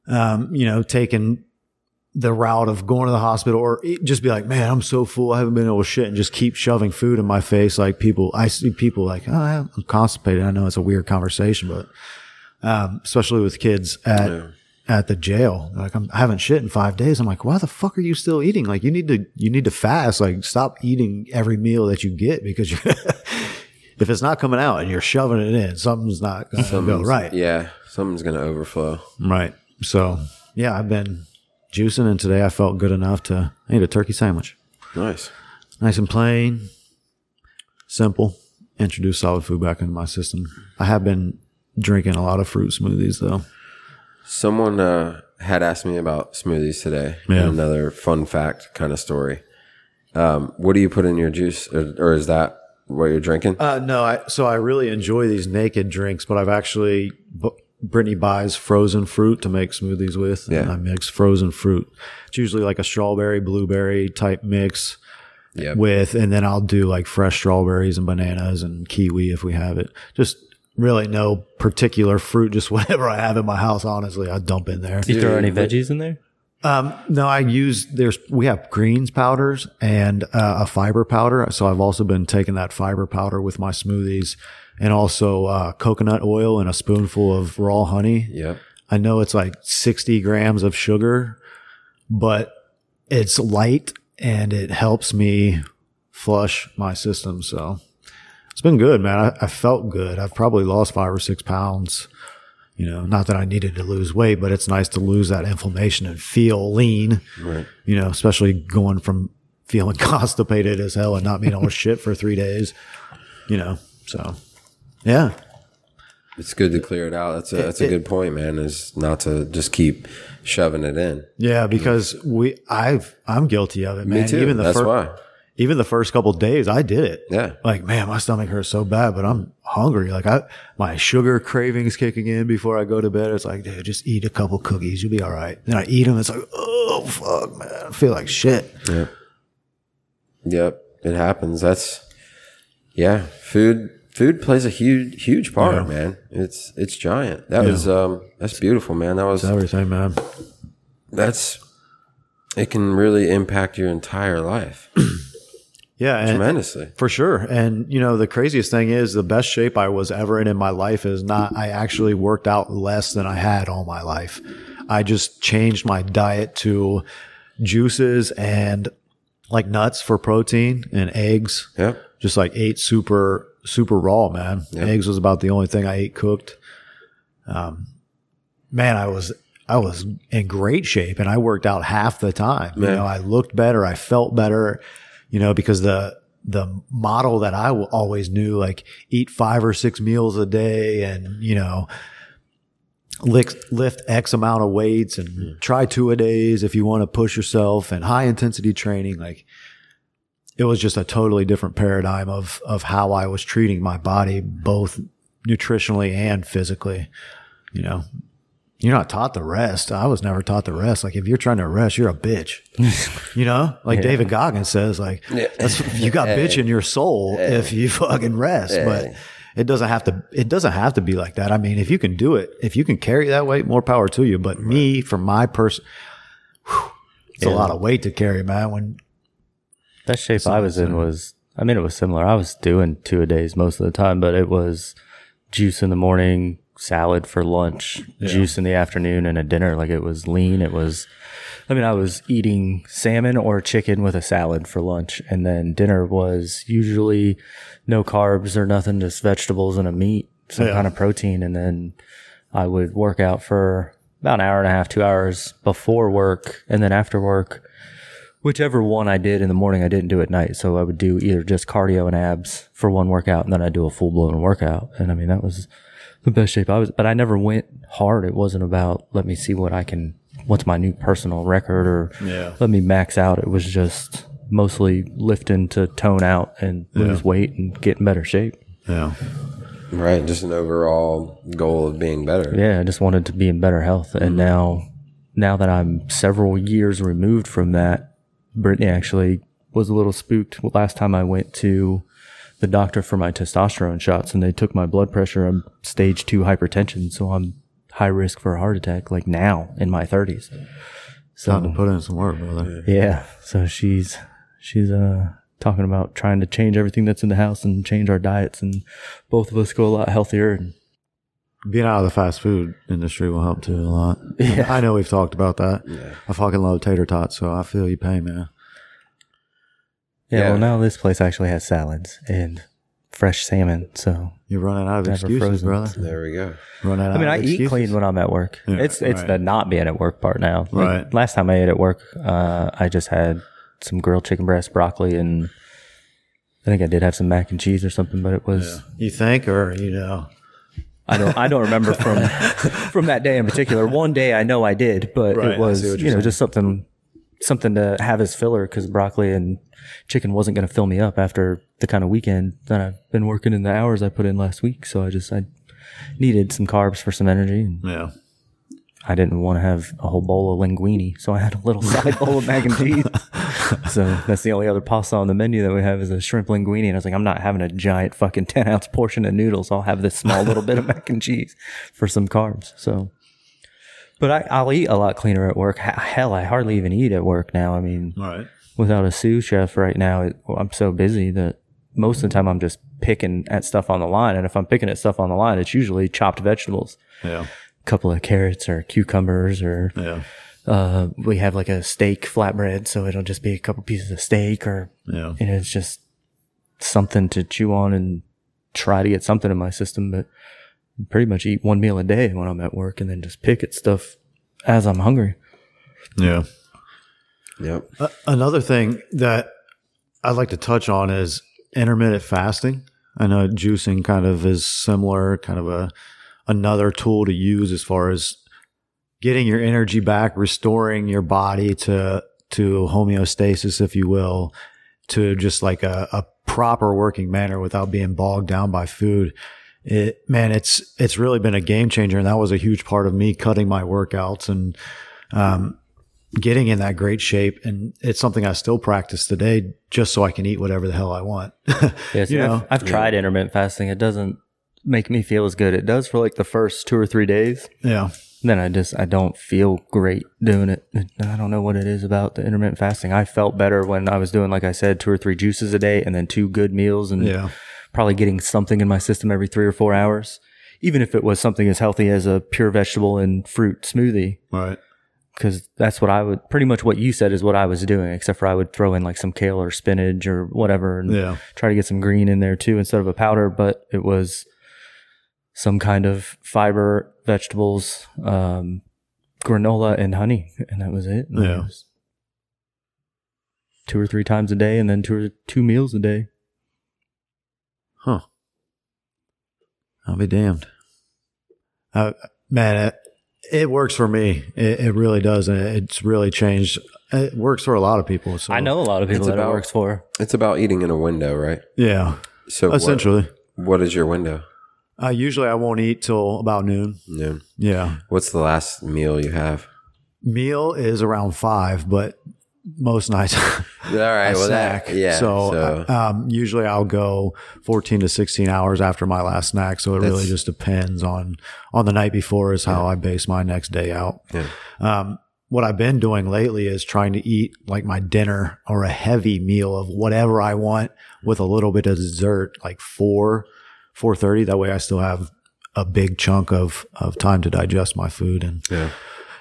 um, you know, taking the route of going to the hospital or just be like, man, I'm so full. I haven't been able to shit and just keep shoving food in my face. Like people, I see people like, oh, I'm constipated. I know it's a weird conversation, but, um, especially with kids at, Yeah. At the jail. Like I'm, I haven't shit in five days. I'm like, why the fuck are you still eating? Like you need to, you need to fast. Like stop eating every meal that you get because you, if it's not coming out and you're shoving it in, something's not going to go right. Yeah, Something's gonna overflow. Right. So yeah, I've been juicing, and today I felt good enough to I ate a turkey sandwich. Nice. Nice and plain, simple. Introduce solid food back into my system. I have been drinking a lot of fruit smoothies though. Someone uh, had asked me about smoothies today. Yeah. Another fun fact kind of story. Um, what do you put in your juice, or, or is that what you're drinking? Uh, no, I, so I really enjoy these naked drinks, but I've actually, Brittany buys frozen fruit to make smoothies with. And I mix frozen fruit. It's usually like a strawberry, blueberry type mix yeah. with, and then I'll do like fresh strawberries and bananas and kiwi if we have it. Just really no particular fruit, just whatever I have in my house, honestly, I dump in there. Do you throw any veggies in there? Um, no, I use there's we have greens powders and uh, a fiber powder. So I've also been taking that fiber powder with my smoothies, and also uh, coconut oil and a spoonful of raw honey. Yep. I know it's like 60 grams of sugar, but it's light and it helps me flush my system. So it's been good, man. I, I felt good. I've probably lost five or six pounds. You know, not that I needed to lose weight, but it's nice to lose that inflammation and feel lean. Right. You know, especially going from feeling constipated as hell and not being able to shit for three days. You know, so yeah, It's good to clear it out. That's a that's a it- good point, man. Is not to just keep shoving it in. yeah, because we, I've, I'm guilty of it, man. Me too. Even the that's fir- why. Even the first couple days I did it. Yeah. Like, man, my stomach hurts so bad, but I'm hungry. Like I, my sugar cravings kicking in before I go to bed. It's like, dude, just eat a couple cookies. You'll be all right. Then I eat them. It's like, oh, fuck, man. I feel like shit. Yep. Yep. It happens. That's yeah. Food food plays a huge huge part, Yeah. man. It's it's giant. That was um that's beautiful, man. That was It's everything, man. that's it can really impact your entire life Yeah. Tremendously. for sure. And, you know, the craziest thing is the best shape I was ever in in my life is not, I actually worked out less than I had all my life. I just changed my diet to juices and like nuts for protein and eggs. Yep. just like ate super super raw man eggs was about the only thing i ate cooked um man i was i was in great shape and i worked out half the time you know i looked better i felt better you know because the the model that I always knew like eat five or six meals a day and you know lift, lift x amount of weights and try two a days if you want to push yourself and high intensity training like it was just a totally different paradigm of of how I was treating my body, both nutritionally and physically. You know, you're not taught the rest. I was never taught the rest. Like if you're trying to rest, you're a bitch. you know, like David Goggins says, like that's, you got bitch in your soul if you fucking rest, but. It doesn't have to. It doesn't have to be like that. I mean, if you can do it, if you can carry that weight, more power to you. But me, for my person, it's a lot of weight to carry, man. When That shape I was in was, I mean, it was similar. I was doing two a days most of the time, but it was juice in the morning, salad for lunch, juice in the afternoon, and a dinner. Like it was lean. It was, I mean, I was eating salmon or chicken with a salad for lunch. And then dinner was usually no carbs or nothing, just vegetables and a meat, some kind of protein. And then I would work out for about an hour and a half, two hours before work. And then after work, whichever one I did in the morning, I didn't do at night. So I would do either just cardio and abs for one workout, and then I'd do a full blown workout. And I mean, that was the best shape I was. But I never went hard. It wasn't about let me see what I can, what's my new personal record, or Yeah. let me max out. It was just mostly lifting to tone out and lose weight and get in better shape. yeah, Right. Just an overall goal of being better. Yeah, I just wanted to be in better health. And mm-hmm. now, now that I'm several years removed from that, Brittany actually was a little spooked last time I went to the doctor for my testosterone shots and they took my blood pressure. I'm stage two hypertension. So I'm high risk for a heart attack like now in my thirties. time to put in some work, brother. yeah, so she's, she's, uh, talking about trying to change everything that's in the house and change our diets and both of us go a lot healthier and Being out of the fast food industry will help too a lot. Yeah. I know we've talked about that. Yeah. I fucking love tater tots, so I feel you pain, man. Yeah, Yeah. well, now this place actually has salads and fresh salmon. So You You're running out of Never excuses, frozen. brother. There we go. Running out I mean, of I eat clean when I'm at work. Yeah, it's it's right. the not being at work part now. Like, Right. Last time I ate at work, uh, I just had some grilled chicken breast, broccoli, and I think I did have some mac and cheese or something. But it was You think, or you know, I don't I don't remember from from that day in particular. One day I know I did, but Right, it was you know saying. just something something to have as filler because broccoli and chicken wasn't going to fill me up after the kind of weekend that I've been working in the hours I put in last week. So I just I needed some carbs for some energy. And yeah. I didn't want to have a whole bowl of linguine, so I had a little side bowl of mac and cheese. so that's the only other pasta on the menu that we have is a shrimp linguine. And I was like, I'm not having a giant fucking 10 ounce portion of noodles. I'll have this small little bit of mac and cheese for some carbs. So, but I, I'll eat a lot cleaner at work. Hell, I hardly even eat at work now. I mean, right. without a sous chef right now, it, I'm so busy that most of the time I'm just picking at stuff on the line. And if I'm picking at stuff on the line, it's usually chopped vegetables Yeah. A couple of carrots or cucumbers or Yeah. uh, we have like a steak flatbread so it'll just be a couple pieces of steak or Yeah. you know it's just something to chew on and try to get something in my system but pretty much eat one meal a day when i'm at work and then just pick at stuff as i'm hungry Yeah. Yep. Uh, another thing that I'd like to touch on is intermittent fasting. I know juicing kind of is similar, kind of a another tool to use as far as getting your energy back, restoring your body to to homeostasis, if you will, to just like a, a proper working manner without being bogged down by food. It man, it's it's really been a game changer, and that was a huge part of me cutting my workouts and um, getting in that great shape. And it's something I still practice today, just so I can eat whatever the hell I want. yes You I've, I've tried intermittent fasting it doesn't make me feel as good it does for like the first two or three days yeah, then I just I don't feel great doing it. I don't know what it is about the intermittent fasting. I felt better when I was doing, like I said, two or three juices a day and then two good meals and yeah, probably getting something in my system every three or four hours. Even if it was something as healthy as a pure vegetable and fruit smoothie, right, because that's what I would pretty much what you said is what I was doing, except for I would throw in like some kale or spinach or whatever and yeah, try to get some green in there too instead of a powder, but it was some kind of fiber, vegetables, um, granola, and honey, and that was it. And it Yeah. was two or three times a day, and then two or two meals a day. huh? I'll be damned. Uh, man, it, it works for me. It, it really does, and it's really changed. It works for a lot of people. So I know a lot of people It's that about- it works for. It's about eating in a window, right? Yeah, So what- essentially. what is your window? Uh, usually, I won't eat till about noon. Noon. Yeah, What's the last meal you have? meal is around five, but most nights All right. Well, snack. that yeah. So, So, uh, um, usually I'll go 14 to 16 hours after my last snack. So it really just depends on, on the night before is how I base my next day out. Yeah. Um, what I've been doing lately is trying to eat like my dinner or a heavy meal of whatever I want with a little bit of dessert, like four, four thirty. That way I still have a big chunk of, of time to digest my food. And yeah.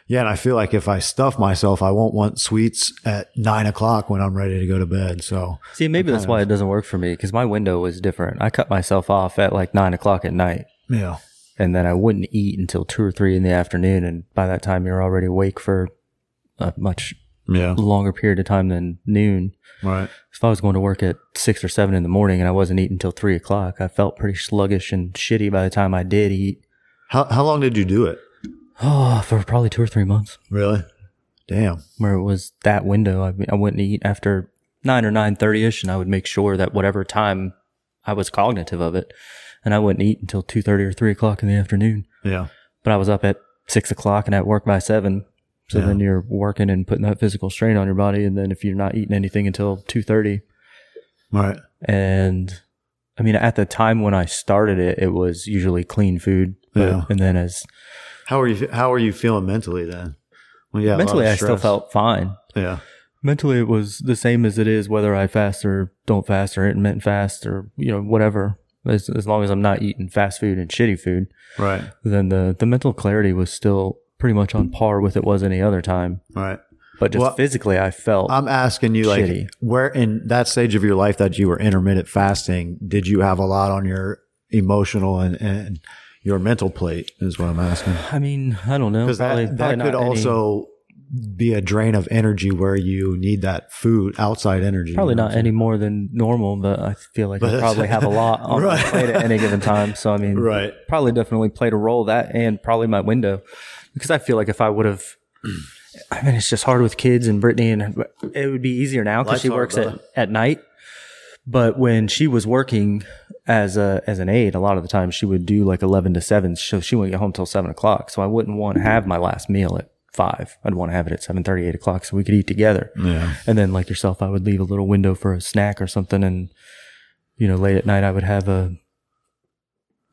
Yeah, and I feel like if I stuff myself, I won't want sweets at nine o'clock when I'm ready to go to bed. So See, maybe that's why it doesn't work for me because my window was different. I cut myself off at like nine o'clock at night, yeah, and then I wouldn't eat until two or three in the afternoon. And by that time, you're already awake for a much yeah, longer period of time than noon. right, If I was going to work at six or seven in the morning and I wasn't eating until three o'clock, I felt pretty sluggish and shitty by the time I did eat. How how long did you do it? Oh, for probably two or three months, Really? Damn. where it was that window. I, I wouldn't eat after nine or nine thirty ish, and I would make sure that whatever time I was cognitive of it, and I wouldn't eat until two thirty or three o'clock in the afternoon. Yeah. But I was up at six o'clock and at work by seven. So Yeah. then you're working and putting that physical strain on your body, and then if you're not eating anything until two thirty, Right. and I mean, at the time when I started it, it was usually clean food. But, Yeah. And then as How are you? How are you feeling mentally then? Well, yeah. mentally, I still felt fine. Yeah. Mentally, it was the same as it is whether I fast or don't fast or intermittent fast or, you know, whatever. As, as long as I'm not eating fast food and shitty food, Right. then the, the mental clarity was still pretty much on par with it was any other time. Right. But just Well, physically, I felt I'm asking you, like, where in that stage of your life that you were intermittent fasting, did you have a lot on your emotional and, and your mental plate is what I'm asking. I mean, I don't know. Because Probably- that, probably could not any- also be a drain of energy where you need that food, outside energy. Probably not any more than normal, but I feel like But I probably have a lot on Right. my plate at any given time. So I mean. Right. probably definitely played a role that and probably my window because I feel like if I would have, I mean, it's just hard with kids and Brittany, and it would be easier now because Life's she hard, works at, at night. But when she was working as a as an aide, a lot of the time she would do like eleven to seven, so she wouldn't get home till seven o'clock. So I wouldn't want to mm-hmm. have my last meal at five. I'd want to have it at seven thirty, eight o'clock, so we could eat together. Yeah. And then, like yourself, I would leave a little window for a snack or something. And, you know, late at night, I would have a,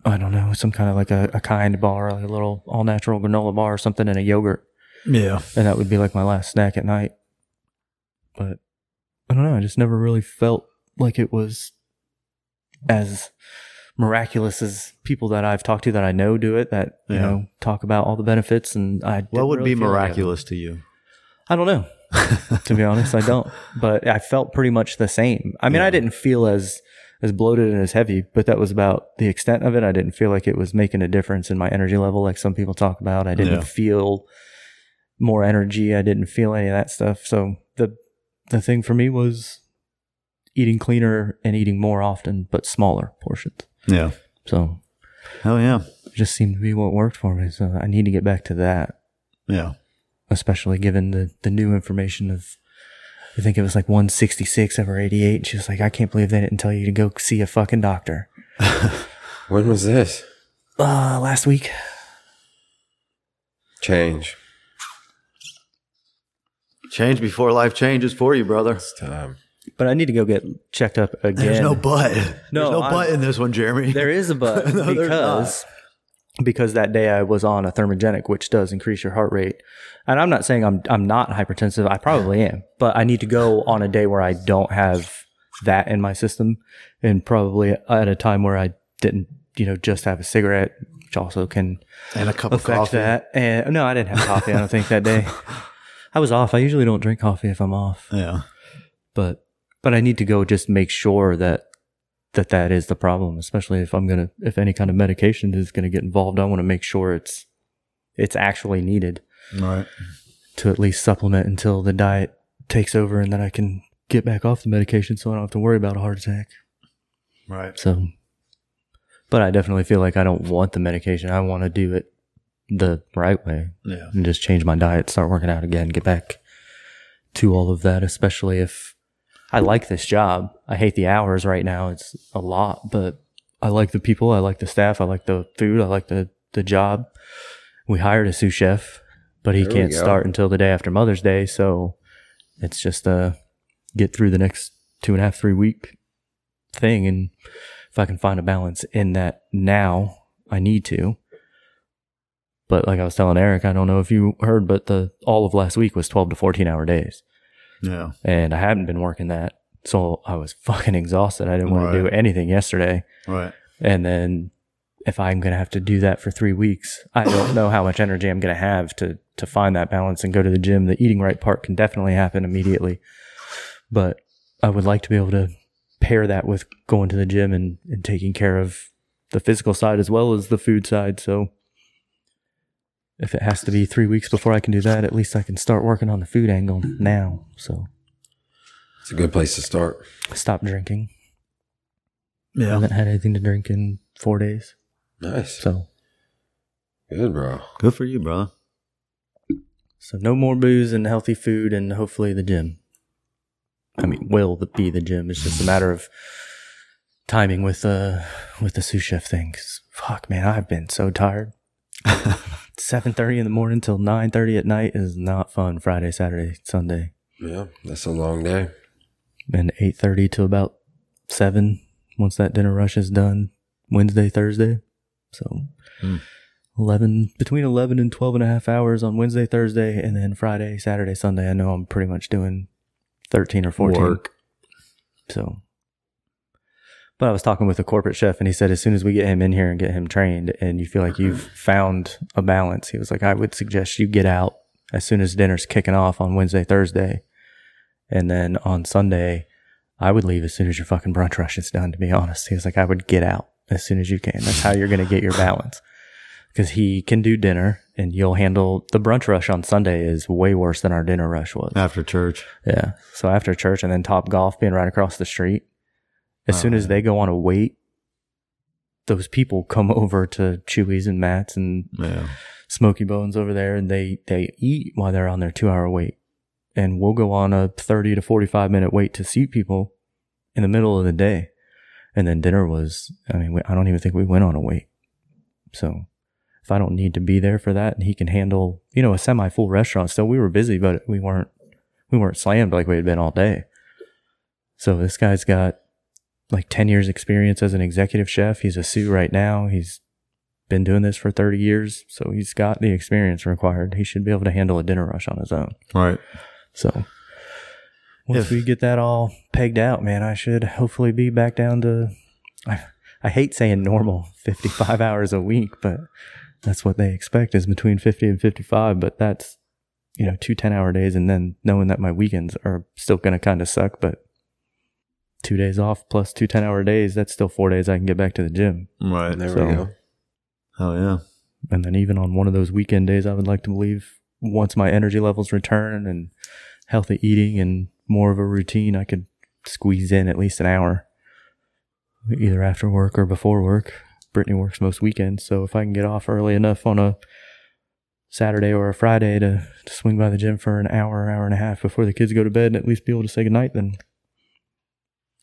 I don't know, some kind of like a, a kind bar, like a little all natural granola bar or something and a yogurt. Yeah. And that would be like my last snack at night. But I don't know. I just never really felt like it was as miraculous as people that I've talked to that I know do it that, you know, talk about all the benefits. And I, What would really be feel like miraculous to you? I don't know. to be honest, I don't. But I felt pretty much the same. I mean, I didn't feel as as bloated and as heavy, but that was about the extent of it. I didn't feel like it was making a difference in my energy level, like some people talk about. I didn't Yeah. feel more energy. I didn't feel any of that stuff. So the the thing for me was eating cleaner and eating more often, but smaller portions. Yeah. So Hell yeah. it just seemed to be what worked for me. So I need to get back to that Yeah. especially given the, the new information of, I think it was like 166 over 88. And she was like, I can't believe they didn't tell you to go see a fucking doctor. When was this? Uh, last week. Change. Change before life changes for you, brother. It's time. But I need to go get checked up again. There's no but. No, There's no I'm- but in this one, Jeremy. There is a but No, because because that day I was on a thermogenic, which does increase your heart rate. And I'm not saying I'm I'm not hypertensive. I probably am, but I need to go on a day where I don't have that in my system, and probably at a time where I didn't, you know, just have a cigarette, which also can and a cup of coffee. that. And no, I didn't have coffee. I don't think that day. I was off. I usually don't drink coffee if I'm off, Yeah. but but I need to go just make sure that that that is the problem. Especially if I'm gonna if any kind of medication is gonna get involved, I want to make sure it's it's actually needed Right. to at least supplement until the diet takes over, and then I can get back off the medication, so I don't have to worry about a heart attack. Right. So, but I definitely feel like I don't want the medication. I want to do it the right way Yeah. and just change my diet, start working out again, get back to all of that, especially if I like this job. I hate the hours right now. It's a lot, but I like the people. I like the staff. I like the food. I like the, the job. We hired a sous chef, but he There can't start until the day after Mother's Day. So it's just uh get through the next two and a half, three week thing. And if I can find a balance in that now, I need to. But like I was telling Eric, I don't know if you heard, but the all of last week was 12 to 14 hour days. Yeah. And I hadn't been working that. So I was fucking exhausted. I didn't want Right. to do anything yesterday. Right. And then if I'm going to have to do that for three weeks, I don't know how much energy I'm going to have to, to find that balance and go to the gym. The eating right part can definitely happen immediately, but I would like to be able to pair that with going to the gym and, and taking care of the physical side as well as the food side. So if it has to be three weeks before I can do that, at least I can start working on the food angle now. So It's a good place to start. stop drinking. Yeah. I Yeah. haven't had anything to drink in four days. Nice. So Good, bro. Good for you, bro. So no more booze and healthy food, and hopefully the gym. I mean, will be the gym. It's just a matter of timing with uh with the sous chef thing. 'Cause, fuck, man, I've been so tired. Seven thirty in the morning till nine thirty at night is not fun. Friday, Saturday, Sunday, Yeah, that's a long day. and eight thirty to about seven. Once that dinner rush is done, Wednesday, Thursday. So. Hmm. 11 between 11 and 12 and a half hours on Wednesday, Thursday, and then Friday, Saturday, Sunday. I know I'm pretty much doing 13 or 14. Work. So, but I was talking with a corporate chef and he said, as soon as we get him in here and get him trained and you feel like you've found a balance, he was like, I would suggest you get out as soon as dinner's kicking off on Wednesday, Thursday. And then on Sunday, I would leave as soon as your fucking brunch rush is done, to be honest. He was like, I would get out as soon as you can. That's how you're going to get your balance. Because he can do dinner and you'll handle the brunch rush on Sunday is way worse than our dinner rush was. After church. Yeah. So after church and then Top Golf being right across the street, as soon as oh, they go on a wait, those people come over to Chuy's and Matt's and Yeah. Smokey Bones over there and they, they eat while they're on their two hour wait. And we'll go on a 30 to 45 minute wait to seat people in the middle of the day. And then dinner was, I mean, we, I don't even think we went on a wait. So if I don't need to be there for that and he can handle, you know, a semi full restaurant still, we were busy, but we weren't, we weren't slammed like we had been all day. So this guy's got like 10 years experience as an executive chef. He's a sous right now. He's been doing this for 30 years. So he's got the experience required. He should be able to handle a dinner rush on his own. Right. So once If- we get that all pegged out, man, I should hopefully be back down to, I, I hate saying normal 55 hours a week, but that's what they expect is between 50 and 55. But that's, you know, two 10 hour days. And then knowing that my weekends are still going to kind of suck, but two days off plus two 10 hour days, that's still four days I can get back to the gym. Right. There So- we go. Oh yeah. And then even on one of those weekend days, I would like to believe once my energy levels return and healthy eating and more of a routine, I could squeeze in at least an hour, either after work or before work. Brittany works most weekends, so if I can get off early enough on a Saturday or a Friday to, to swing by the gym for an hour, hour and a half before the kids go to bed and at least be able to say goodnight, then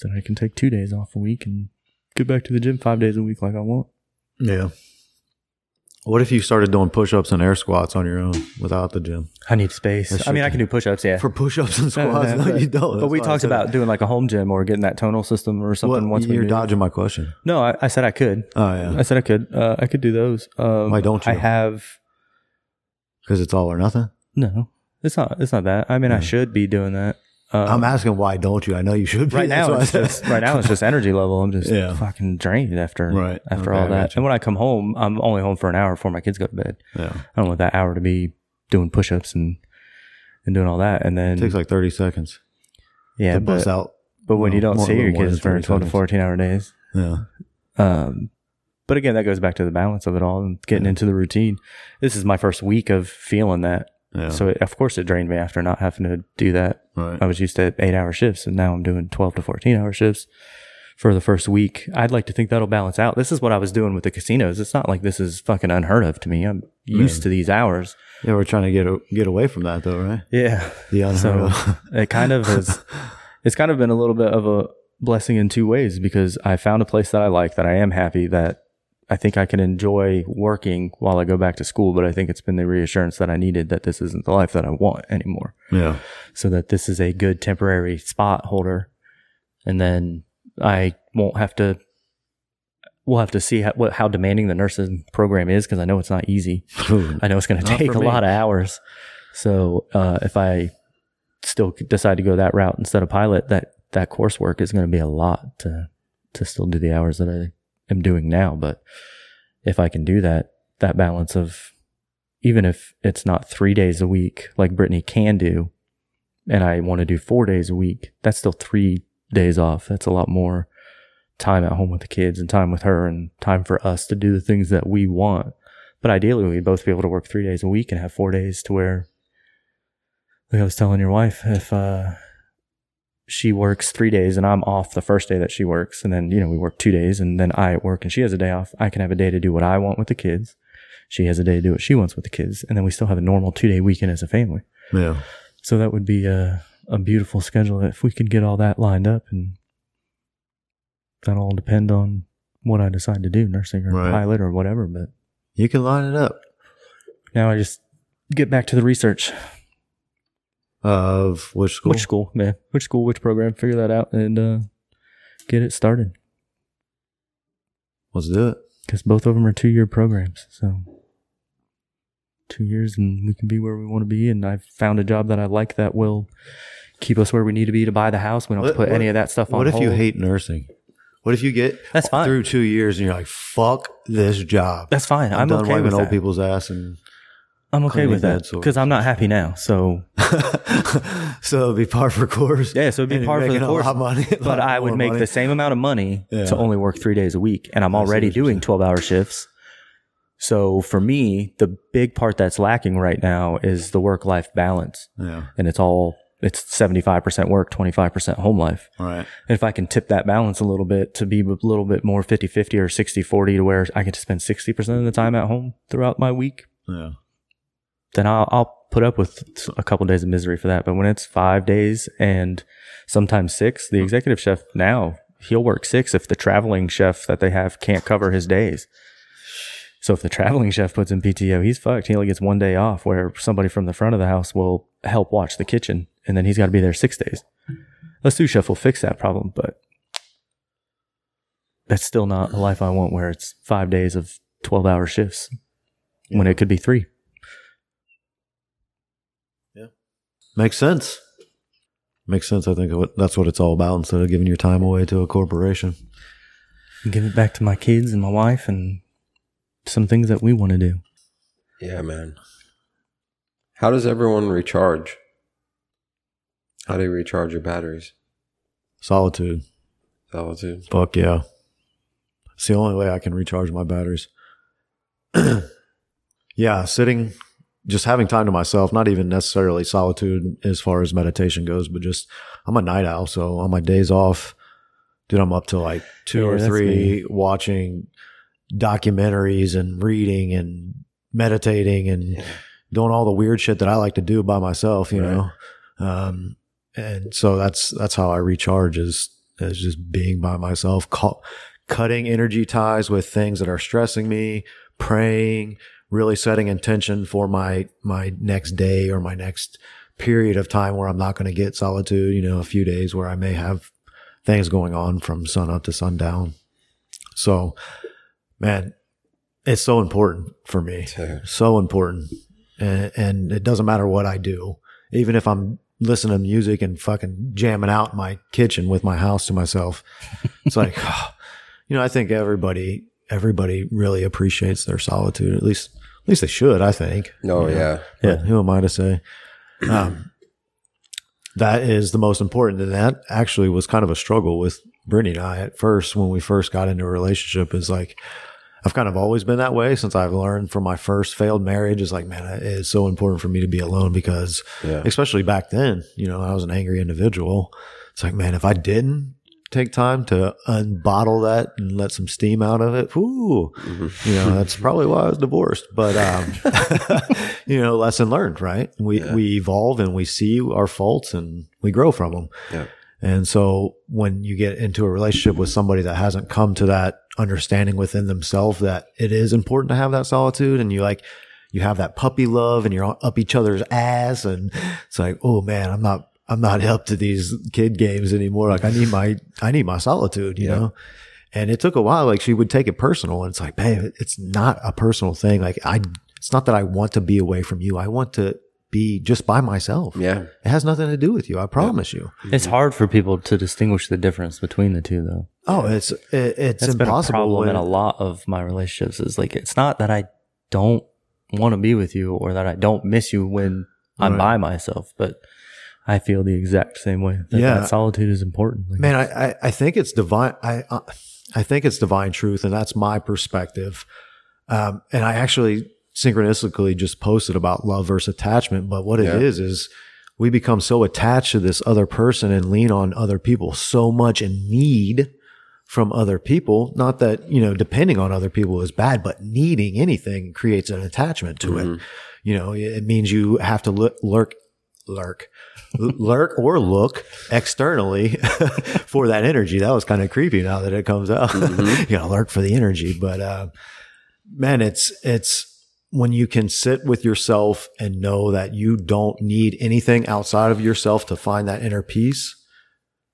then I can take two days off a week and get back to the gym five days a week like I want. Yeah. What if you started doing push-ups and air squats on your own without the gym? I need space. That's I mean, true. I can do push-ups, yeah. For push-ups and No, squats, no, but, you don't. But we talked about doing like a home gym or getting that tonal system or something. What, once we you're move. dodging my question. No, I, I said I could. Oh yeah, I said I could. Uh, I could do those. Um, Why don't you? I have because it's all or nothing. no. It's not. It's not that. I mean, I should be doing that. Um, I'm asking why don't you? I know you should. Be. right now. It's just right now. It's just energy level. I'm just Yeah. fucking drained after Right. after Okay, all that. And when I come home, I'm only home for an hour before my kids go to bed. yeah, I don't want that hour to be doing push-ups and and doing all that. And then it takes like 30 seconds yeah, to but bust out. but when you Well, don't see your kids for 30 12 to 14 hour days, Yeah, Um, but again, that goes back to the balance of it all and getting into the routine. This is my first week of feeling that. Yeah. So it, of course it drained me after not having to do that. right. I was used to eight hour shifts and now I'm doing 12 to 14 hour shifts for the first week. I'd like to think that'll balance out. This is what I was doing with the casinos. It's not like this is fucking unheard of to me. I'm used to these hours. yeah, we're trying to get a, get away from that though, right? Yeah. The unheard So of. it kind of has, it's kind of been a little bit of a blessing in two ways because I found a place that I like, that I am happy, that I think I can enjoy working while I go back to school. But I think it's been the reassurance that I needed that this isn't the life that I want anymore. yeah, So that this is a good temporary spot holder. And then I won't have to, we'll have to see how, what, how demanding the nursing program is because I know it's not easy. I know it's going to take a me. lot of hours. So uh, if I still decide to go that route instead of pilot, that that coursework is going to be a lot to to still do the hours that I am doing now. But if I can do that, that balance of even if it's not three days a week like Brittany can do, and I want to do four days a week, that's still three days off. That's a lot more time at home with the kids and time with her and time for us to do the things that we want. But ideally, we'd both be able to work three days a week and have four days to where, like I was telling your wife, if uh, she works three days and I'm off the first day that she works, and then, you know, we work two days and then I work and she has a day off, I can have a day to do what I want with the kids. She has a day to do what she wants with the kids. And then we still have a normal two day weekend as a family. yeah. So that would be a, a beautiful schedule if we could get all that lined up and that'll all depend on what I decide to do, nursing or Right. pilot or whatever. But You can line it up now I just get back to the research. Of which school? Which school, man? Which school, which program? Figure that out and uh, get it started. Let's do it. Because both of them are two year programs. So two years and we can be where we want to be. And I've found a job that I like that will keep us where we need to be to buy the house. We don't What- put any of that stuff on What if you hate nursing? What if you get That's fine. through two years and you're like, "Fuck this job"? That's fine. I'm, I'm, done okay wiping with old people's ass and I'm okay with that because I'm not happy now. So so it'd be par for course. yeah, so it'd be And par for the course. money, but I would make money. the same amount of money Yeah. to only work three days a week, and I'm already doing 12 hour shifts. So for me, the big part that's lacking right now is the work life balance, Yeah. and it's all it's 75% work, 25% home life. Right. And if I can tip that balance a little bit to be a little bit more 50 50 or 60 40 to where I get to spend 60% of the time at home throughout my week, Yeah. Then I'll, I'll put up with a couple days of misery for that. But when it's five days and sometimes six, the executive chef now, he'll work six if the traveling chef that they have can't cover his days. So if the traveling chef puts in PTO, he's fucked. He only gets one day off where somebody from the front of the house will help watch the kitchen and then he's got to be there six days. The sous chef will fix that problem, but that's still not a life I want where it's five days of 12 hour shifts when it could be three. Makes sense. Makes sense. I think that's what it's all about instead of giving your time away to a corporation. and give it back to my kids and my wife and some things that we want to do. Yeah, man. How does everyone recharge? How do you recharge your batteries? Solitude. Solitude. Fuck yeah. It's the only way I can recharge my batteries. yeah, sitting, just having time to myself, not even necessarily solitude as far as meditation goes, but just I'm a night owl. So on my days off, dude, I'm up till like two Yeah, or three watching documentaries and reading and meditating and doing all the weird shit that I like to do by myself, you Right. know? Um, and so that's, that's how I recharge is, is just being by myself, cu- cutting energy ties with things that are stressing me, praying, really setting intention for my, my next day or my next period of time where I'm not going to get solitude, you know, a few days where I may have things going on from sun up to sundown. So, man, it's so important for me. So important. And, and it doesn't matter what i do. Even if i'm listening to music and fucking jamming out in my kitchen with my house to myself it's like you know i think everybody everybody really appreciates their solitude at least at least they should i think Oh, You know? yeah. But who am I to say? Um, that is the most important. And that actually was kind of a struggle with Brittany and I at first when we first got into a relationship is like, I've kind of always been that way since I've learned from my first failed marriage is like, man, it is so important for me to be alone because Yeah. especially back then, you know, I was an angry individual. It's like, man, if I didn't take time to unbottle that and let some steam out of it, whoo, you know, that's probably why I was divorced. But, um, you know, lesson learned, right? We, Yeah. we evolve and we see our faults and we grow from them. Yeah. And so when you get into a relationship with somebody that hasn't come to that understanding within themselves that it is important to have that solitude and you like, you have that puppy love and you're up each other's ass and it's like, oh man, I'm not, I'm not up to these kid games anymore. Like I need my, I need my solitude, you Yeah. know? And it took a while. Like she would take it personal and it's like, babe, it's not a personal thing. Like I, it's not that I want to be away from you. I want to be just by myself. Yeah. It has nothing to do with you. I promise you. Mm-hmm. It's hard for people to distinguish the difference between the two, though. Oh, it's it, it's That's been a impossible. problem when- in a lot of my relationships. Is like it's not that I don't want to be with you or that I don't miss you when I'm Right. by myself, but I feel the exact same way. That, Yeah. that solitude is important. Like, Man, I, I, I think it's divine. I, I I think it's divine truth, and that's my perspective. Um, and I actually synchronistically just posted about love versus attachment. But what it Yeah. is is we become so attached to this other person and lean on other people so much and need from other people. Not that you know depending on other people is bad, but needing anything creates an attachment to it. You know, it means you have to look, lurk, lurk, lurk or look externally for that energy. That was kind of creepy now that it comes out. you gotta lurk for the energy. But, uh, man, it's, it's when you can sit with yourself and know that you don't need anything outside of yourself to find that inner peace.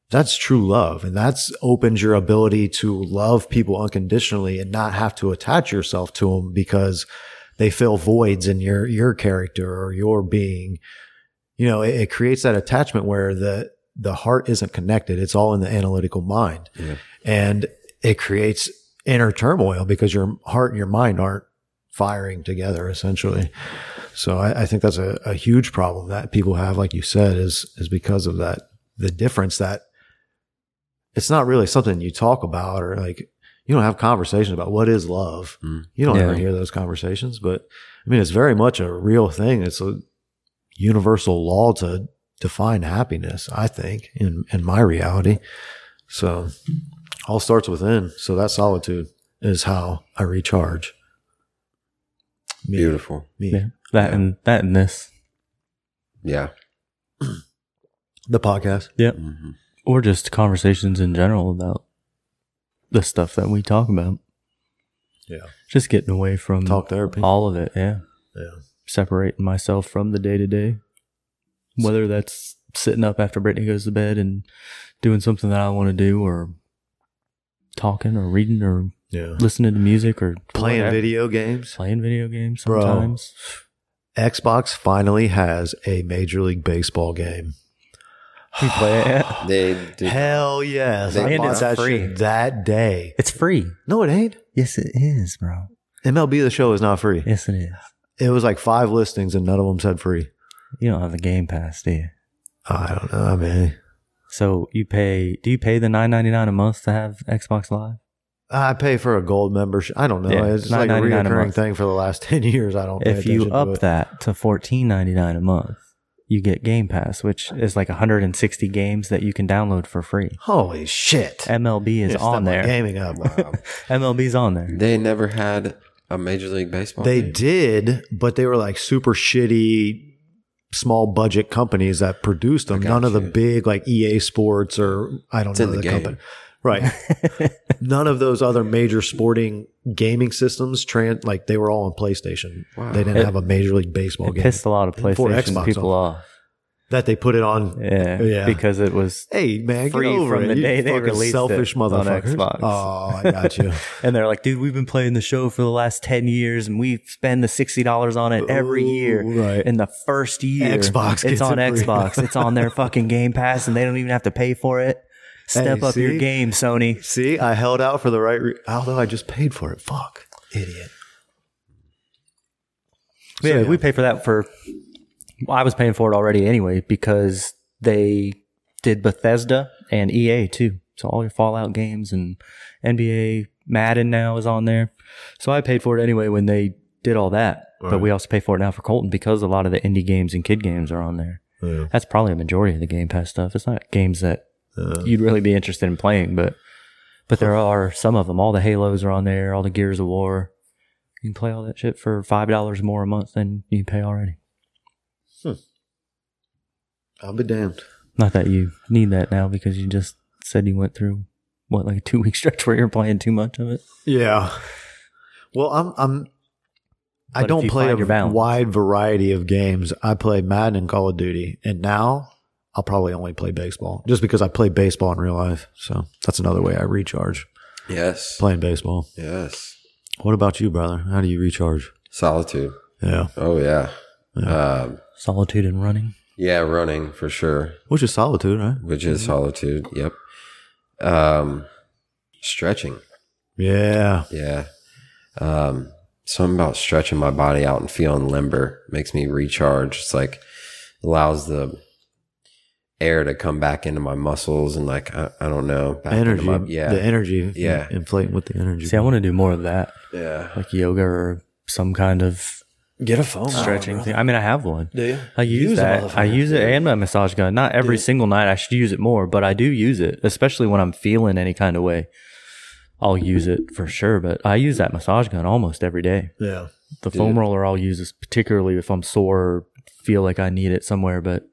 That's true love. And that's opens your ability to love people unconditionally and not have to attach yourself to them because they fill voids in your, your character or your being you know, it, it creates that attachment where the the heart isn't connected. It's all in the analytical mind. Yeah. And it creates inner turmoil because your heart and your mind aren't firing together essentially. So I, I think that's a, a huge problem that people have, like you said, is is because of that the difference that it's not really something you talk about or like you don't have conversations about what is love. Mm. You don't Yeah. ever hear those conversations, but I mean, it's very much a real thing. It's a universal law to define happiness, I think, in, in my reality. So all starts within. So that solitude is how I recharge. Me, Beautiful. Me. Yeah. That Yeah. and that and this. Yeah. The podcast. hmm Or just conversations in general about the stuff that we talk about. Yeah. Just getting away from Talk therapy. all of it, yeah. Yeah. Separating myself from the day to day. Whether that's sitting up after Brittany goes to bed and doing something that I want to do or talking or reading or Yeah. listening to music or Playing whatever. video games. Playing video games Bro. sometimes. Xbox finally has a Major League Baseball game. We play it. They do. Hell yes. They- I And bought it's that free. that day. It's free. No, it ain't. Yes, it is, bro. MLB The Show is not free. Yes, it is. It was like five listings and none of them said free. You don't have the Game Pass, do you? I don't know, man. So you pay? Do you pay the nine ninety nine a month to have Xbox Live? I pay for a gold membership. I don't know. Yeah, it's like a $9.99 a reoccurring thing for the last 10 years. I don't pay If you attention to up that to fourteen ninety nine a month, you get Game Pass, which is like hundred and sixty games that you can download for free. Holy shit. MLB is Yeah, step on there. Gaming up. MLB's on there. They never had a Major League Baseball. They game? did, but they were like super shitty small budget companies that produced them. I got None of the big like EA Sports or I don't It's know the the, company. Right. None of those other major sporting gaming systems trans like they were all on PlayStation. Wow. They didn't It- have a major league baseball It game pissed a lot of PlayStation Xbox people off. That they put it on. Yeah, Yeah. because it was Hey man, Free get over from it. the you day they released selfish it on. Xbox. Oh, I got you. And they're like, dude, we've been playing the show for the last 10 years and we spend the $60 on it every year. Right. In the first year, Xbox it's on it. Xbox. it's on their fucking Game Pass and they don't even have to pay for it. Step Hey, up your game, Sony. See, I held out for the right. Re- although I just paid for it. Fuck, idiot. So, yeah, yeah. we pay for that for. I was paying for it already anyway because they did Bethesda and EA too. So all your Fallout games and NBA Madden now is on there. So I paid for it anyway when they did all that. But Right. we also pay for it now for Colton because a lot of the indie games and kid games are on there. Yeah. That's probably a majority of the Game Pass stuff. It's not games that Uh, you'd really be interested in playing, but but there are some of them. All the Halos are on there. All the Gears of War. You can play all that shit for five dollars more a month than you pay already. Hmm. I'll be damned. Not that you need that now because you just said you went through what like a two week stretch where you're playing too much of it. Yeah. Well, I'm. I'm. I But if don't play a balance. wide variety of games. I play Madden and Call of Duty, and now I'll probably only play baseball, just because I play baseball in real life. So that's another way I recharge Yes. playing baseball. Yes. What about you, brother? How do you recharge? Solitude. Yeah, Oh yeah. Um, Solitude and running. yeah, running for sure, which is solitude, right? which is solitude. Yep. Um, stretching. Yeah, Yeah. Um, something about stretching my body out and feeling limber makes me recharge. It's like allows the air to come back into my muscles and like I, I don't know back into energy. my- yeah. the energy. Yeah. inflating with the energy. See, I want to do more of that, yeah. like yoga or some kind of get a phone stretching thing. I mean, I have one. Do you? I use, Use that. I use it and my massage gun. Not every single night. I should use it more, but I do use it, especially when I'm feeling any kind of way. I'll use it for sure, but I use that massage gun almost every day. Yeah. The foam roller I'll use is particularly if I'm sore or feel like I need it somewhere, but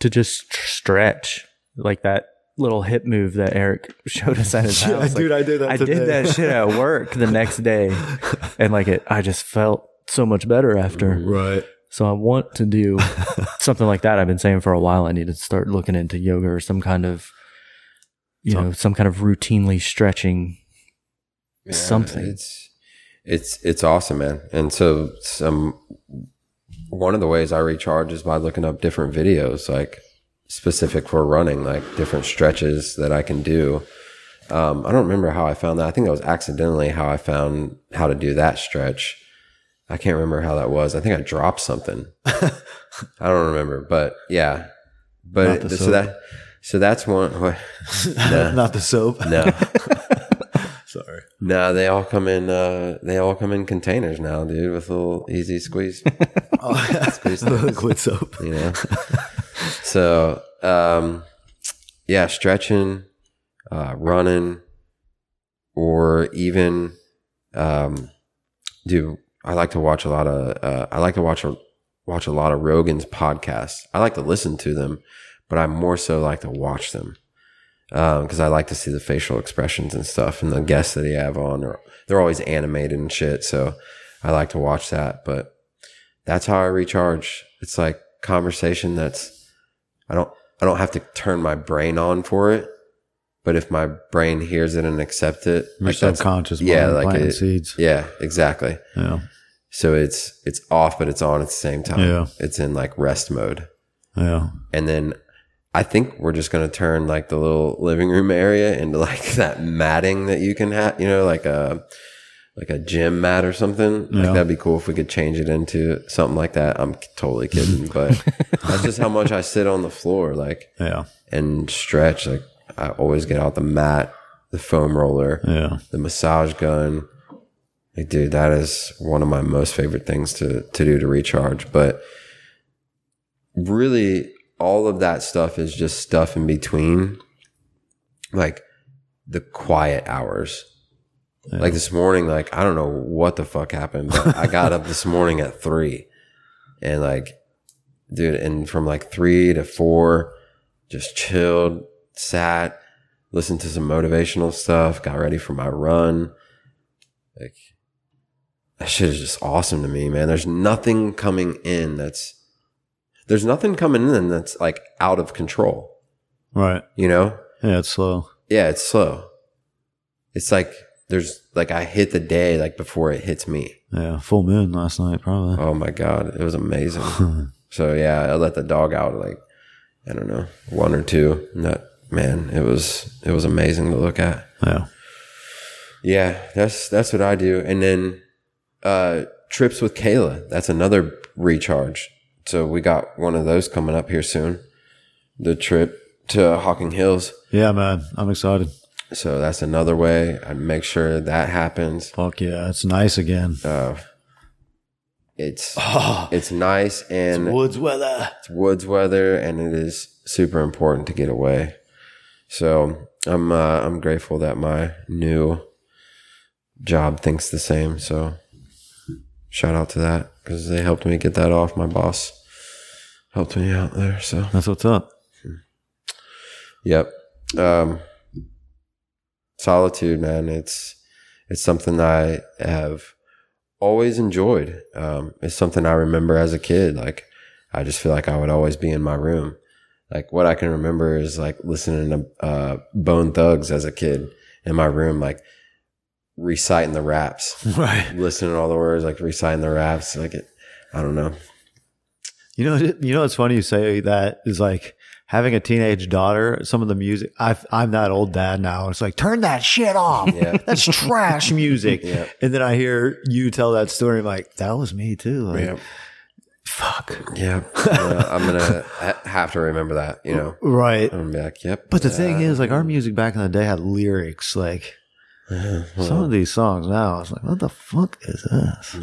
to just tr- stretch like that little hip move that Eric showed us at his Yeah, house. dude, I did that I today. did that shit at work the next day, and like it, I just felt so much better after. Right. So I want to do something like that. I've been saying for a while. I need to start looking into yoga or some kind of, you know, some kind of routinely stretching. Yeah, Something. It's it's it's awesome, man. And so some one of the ways I recharge is by looking up different videos, like specific for running, like different stretches that I can do. Um, I don't remember how I found that. I think that was accidentally how I found how to do that stretch. I can't remember how that was. I think I dropped something. I don't remember, but yeah. But so that so that's one. What, no, Not the soap. no, Sorry. no. They all come in. Uh, they all come in containers now, dude, with a little easy squeeze. Oh, Squeeze liquid soap. you know. so um, yeah, stretching, uh, running, or even, um, dude, I like to watch a lot of. Uh, I like to watch a watch a lot of Rogan's podcasts. I like to listen to them, but I more so like to watch them because I like to see the facial expressions and stuff, and the guests that he have on. They're always animated and shit, so I like to watch that. But that's how I recharge. It's like conversation that's I don't I don't have to turn my brain on for it, but if my brain hears it and accepts it, Your like subconscious yeah, like planting it- seeds. yeah, exactly. Yeah. So it's it's off, but it's on at the same time. Yeah. It's in like rest mode, Yeah. and then I think we're just gonna turn like the little living room area into like that matting that you can have, you know, like a like a gym mat or something. Like that'd be cool if we could change it into something like that. I'm totally kidding, but that's just how much I sit on the floor, like Yeah. and stretch. Like I always get out the mat, the foam roller, Yeah. the massage gun. Like, dude, that is one of my most favorite things to to do to recharge. But really, all of that stuff is just stuff in between, like the quiet hours. Yeah. Like this morning, like I don't know what the fuck happened, but I got up this morning at three, and like, dude, and from like three to four, just chilled, sat, listened to some motivational stuff, got ready for my run. Like that shit is just awesome to me, man. There's nothing coming in that's there's nothing coming in that's like out of control. Right. You know? Yeah. It's slow. Yeah, it's slow. It's like there's like I hit the day like before it hits me. Yeah. Full moon last night, probably. Oh my god, it was amazing. so yeah, I let the dog out like I don't know one or two. That man, it was it was amazing to look at. Yeah. Yeah, that's that's what I do. And then uh trips with Kayla. That's another recharge. So we got one of those coming up here soon. The trip to Hocking Hills. Yeah, man. I'm excited. So that's another way. I make sure that happens. Fuck yeah. It's nice again. Uh it's Oh, it's nice and woods weather. it's woods weather and it is super important to get away. So I'm uh, I'm grateful that my new job thinks the same. So shout out to that because they helped me get that off. My boss helped me out there. So That's what's up. Yep. Um, solitude, man. It's it's something I have always enjoyed. Um, it's something I remember as a kid. Like I just feel like I would always be in my room. Like what I can remember is like listening to uh, Bone Thugs as a kid in my room, like reciting the raps, Right. listening to all the words, like reciting the raps. Like it, I don't know. You know, you know, it's funny you say that is like having a teenage daughter. Some of the music, I've, I'm that old dad now. It's like, turn that shit off. Yeah. That's trash music. Yeah. And then I hear you tell that story. I'm like, that was me too. Like, Yeah. Fuck. Yeah. Uh, I'm gonna ha- have to remember that. You know. Right. I'm gonna be like, yep. But the thing uh, is, like, our music back in the day had lyrics. Like, some of these songs now, it's like, what the fuck is this?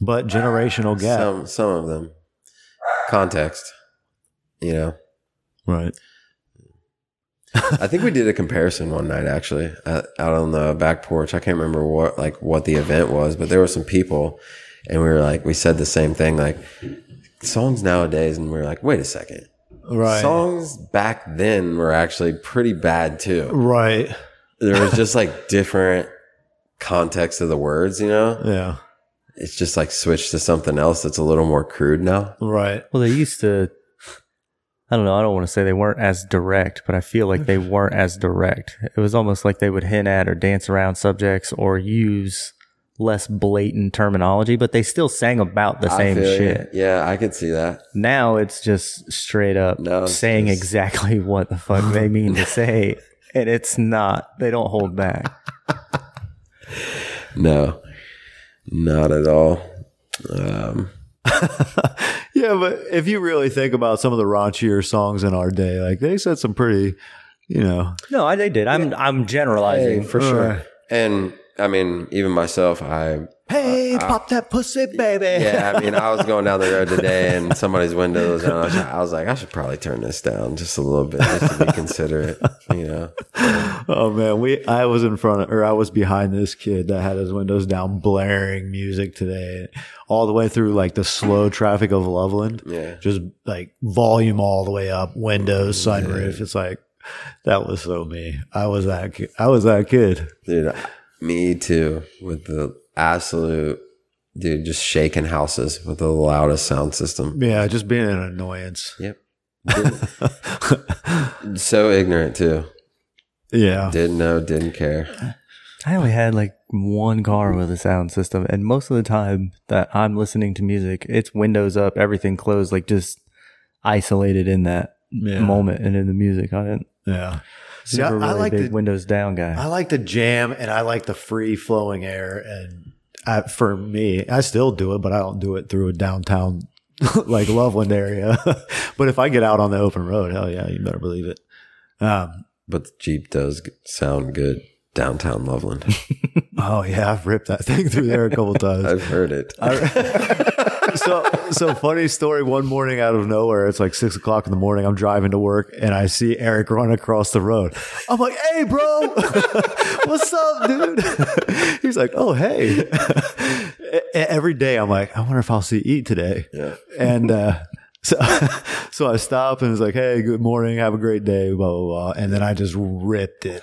But generational gap. some some of them context. You know, right. I think we did a comparison one night actually uh, out on the back porch. I can't remember what like what the event was, but there were some people, and we were like, we said the same thing, like songs nowadays, and we were like, wait a second, Right. songs back then were actually pretty bad too. Right. There was just like different context of the words, you know. Yeah. It's just like switched to something else that's a little more crude now. Right. Well, they used to. I don't know. I don't want to say they weren't as direct, but I feel like they weren't as direct. It was almost like they would hint at or dance around subjects or use less blatant terminology, but they still sang about the I same feel you. shit. Yeah, I could see that. Now it's just straight up No, saying just- exactly what the fuck they mean to say, and it's not. They don't hold back. No. Not at all. Um, yeah, but if you really think about some of the raunchier songs in our day, like they said some pretty, you know, No, I they did. I'm I'm generalizing for sure. and I mean, even myself, I hey, pop that pussy, baby. yeah, I mean, I was going down the road today, and somebody's windows, down. I was, I was like, I should probably turn this down just a little bit, just to be considerate, you know. Oh man, we I was in front of or I was behind this kid that had his windows down blaring music today all the way through like the slow traffic of Loveland. Yeah. Just like volume all the way up, windows, sunroof. It's like that was so me. I was that I was that kid. Dude, me too. With the absolute dude, just shaking houses with the loudest sound system. Yeah, just being an annoyance. Yep. so ignorant too. Yeah. Didn't know, didn't care. I only had like one car with a sound system, and most of the time that I'm listening to music, it's windows up, everything closed, like just isolated in that Yeah. moment and in the music. I didn't. Yeah. See, I, never I really like big the windows down guy. I like the jam and I like the free flowing air. And I, for me, I still do it, but I don't do it through a downtown like Loveland area. but if I get out on the open road, hell yeah, you better believe it. Um, But the Jeep does sound good downtown Loveland. oh yeah, I've ripped that thing through there a couple times. I've heard it. so so funny story. One morning out of nowhere, it's like six o'clock in the morning. I'm driving to work and I see Eric run across the road. I'm like, "Hey, bro, what's up, dude?" He's like, "Oh, hey." E- Every day, I'm like, "I wonder if I'll see Eat today." Yeah. And uh, so so I stop and it's like, "Hey, good morning. Have a great day." Blah blah blah. And then I just ripped it.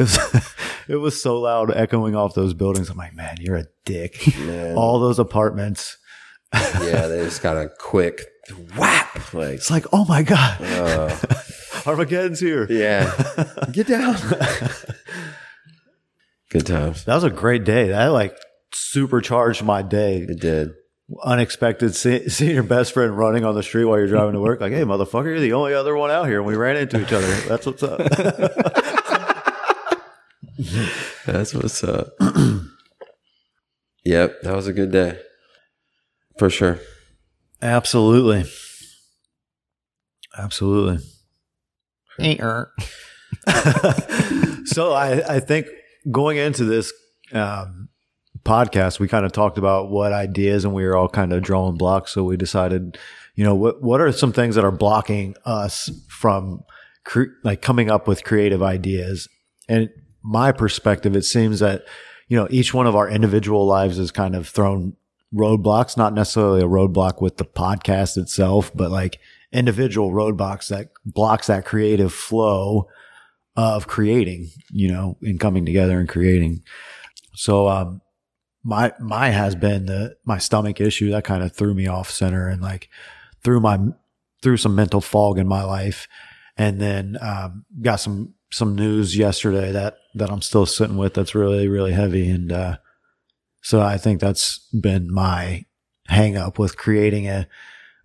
It was, it was so loud, echoing off those buildings. I'm like, man, you're a dick. Man. All those apartments. yeah, they just got a quick whap. Like, It's like, oh my God, uh, Armageddon's here. yeah. Get down. Good times. That was a great day. That like supercharged my day. It did. Unexpected see, seeing your best friend running on the street while you're driving to work. Like, hey, motherfucker, you're the only other one out here. And we ran into each other. That's what's up. That's what's up. yep, that was a good day. For sure. Absolutely. Absolutely. Hey. So I, I think going into this um, podcast, we kind of talked about what ideas, and we were all kind of drawing blocks. So we decided, you know, what what are some things that are blocking us from cre- like coming up with creative ideas? And my perspective, it seems that you know each one of our individual lives is kind of thrown roadblocks, not necessarily a roadblock with the podcast itself, but like individual roadblocks that blocks that creative flow of creating, you know, in coming together and creating. So, um, my, my has been the, my stomach issue that kind of threw me off center and like threw my, through some mental fog in my life. And then, um, got some, some news yesterday that, that I'm still sitting with that's really, really heavy. And, uh, so I think that's been my hang up with creating a,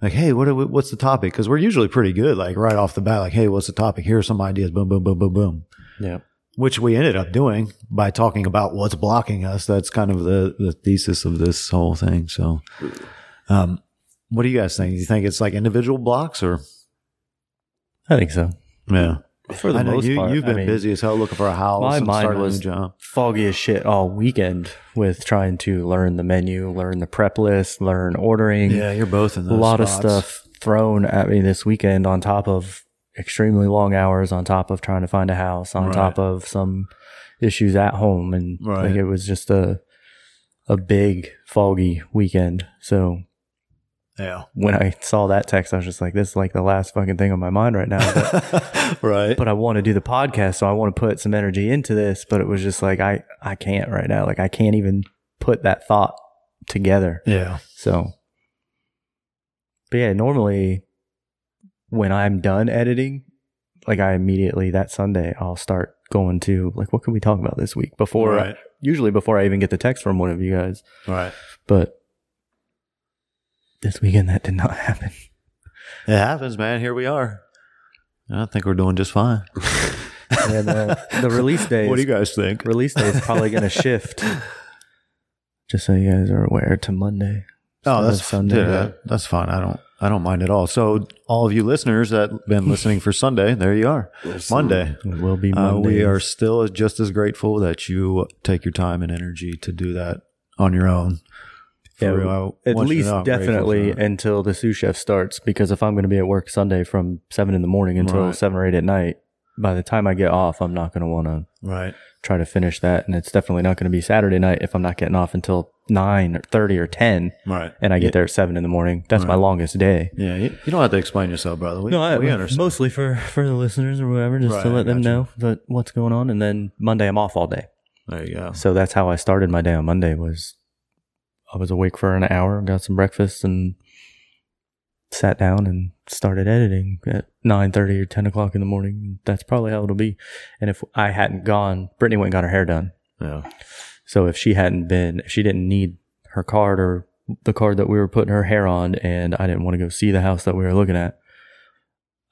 like, hey, what are we, what's the topic? Because we're usually pretty good, like right off the bat, like, hey, what's the topic? Here are some ideas. Boom, boom, boom, boom, boom. yeah. Which we ended up doing by talking about what's blocking us. That's kind of the the thesis of this whole thing. So, um, what do you guys think? Do you think it's like individual blocks or? I think so. Yeah, For the I know most you, part, you've I been mean, busy as hell looking for a house. My and mind was job. foggy as shit all weekend with trying to learn the menu, learn the prep list, learn ordering. Yeah, you're both in a lot of stuff thrown at me this weekend on top of extremely long hours, on top of trying to find a house, on Right. top of some issues at home, and Right. like it was just a a big foggy weekend. So Yeah, when I saw that text, I was just like, "This is like the last fucking thing on my mind right now." But, right. but I want to do the podcast, so I want to put some energy into this. But it was just like I I can't right now. Like I can't even put that thought together. yeah, So, but yeah, normally when I'm done editing, like I immediately that Sunday, I'll start going to like, what can we talk about this week before, Right. usually before I even get the text from one of you guys. right. But this weekend, that did not happen. It happens, man. Here we are. I think we're doing just fine. And uh, the release day, What do you guys think? release day is probably going to shift Just so you guys are aware to Monday. Oh, that's of Sunday. Sunday. that, that's fine. I don't. I don't mind at all. So, all of you listeners that been listening for Sunday, there you are. Monday. It will be Uh, Monday. we are still just as grateful that you take your time and energy to do that on your own. For Yeah, real, at you least know I'm grateful definitely until the sous chef starts because if I'm going to be at work Sunday from seven in the morning until Right. seven or eight at night, by the time I get off, I'm not going to want to right. try to finish that, and it's definitely not going to be Saturday night if I'm not getting off until nine or thirty or ten, Right. and I get there at seven in the morning. That's my longest day. Yeah, you, you don't have to explain yourself, brother. We, No, I, we understand. mostly for for the listeners or whatever, just Right, to let them gotcha. know that what's going on, and then Monday I'm off all day. there you go. So that's how I started my day on Monday. Was I was awake for an hour, got some breakfast, and sat down and started editing at nine thirty or ten o'clock in the morning. That's probably how it'll be. And if I hadn't gone, Brittany went and got her hair done. Yeah. So if she hadn't been, if she didn't need her card or the card that we were putting her hair on, and I didn't want to go see the house that we were looking at,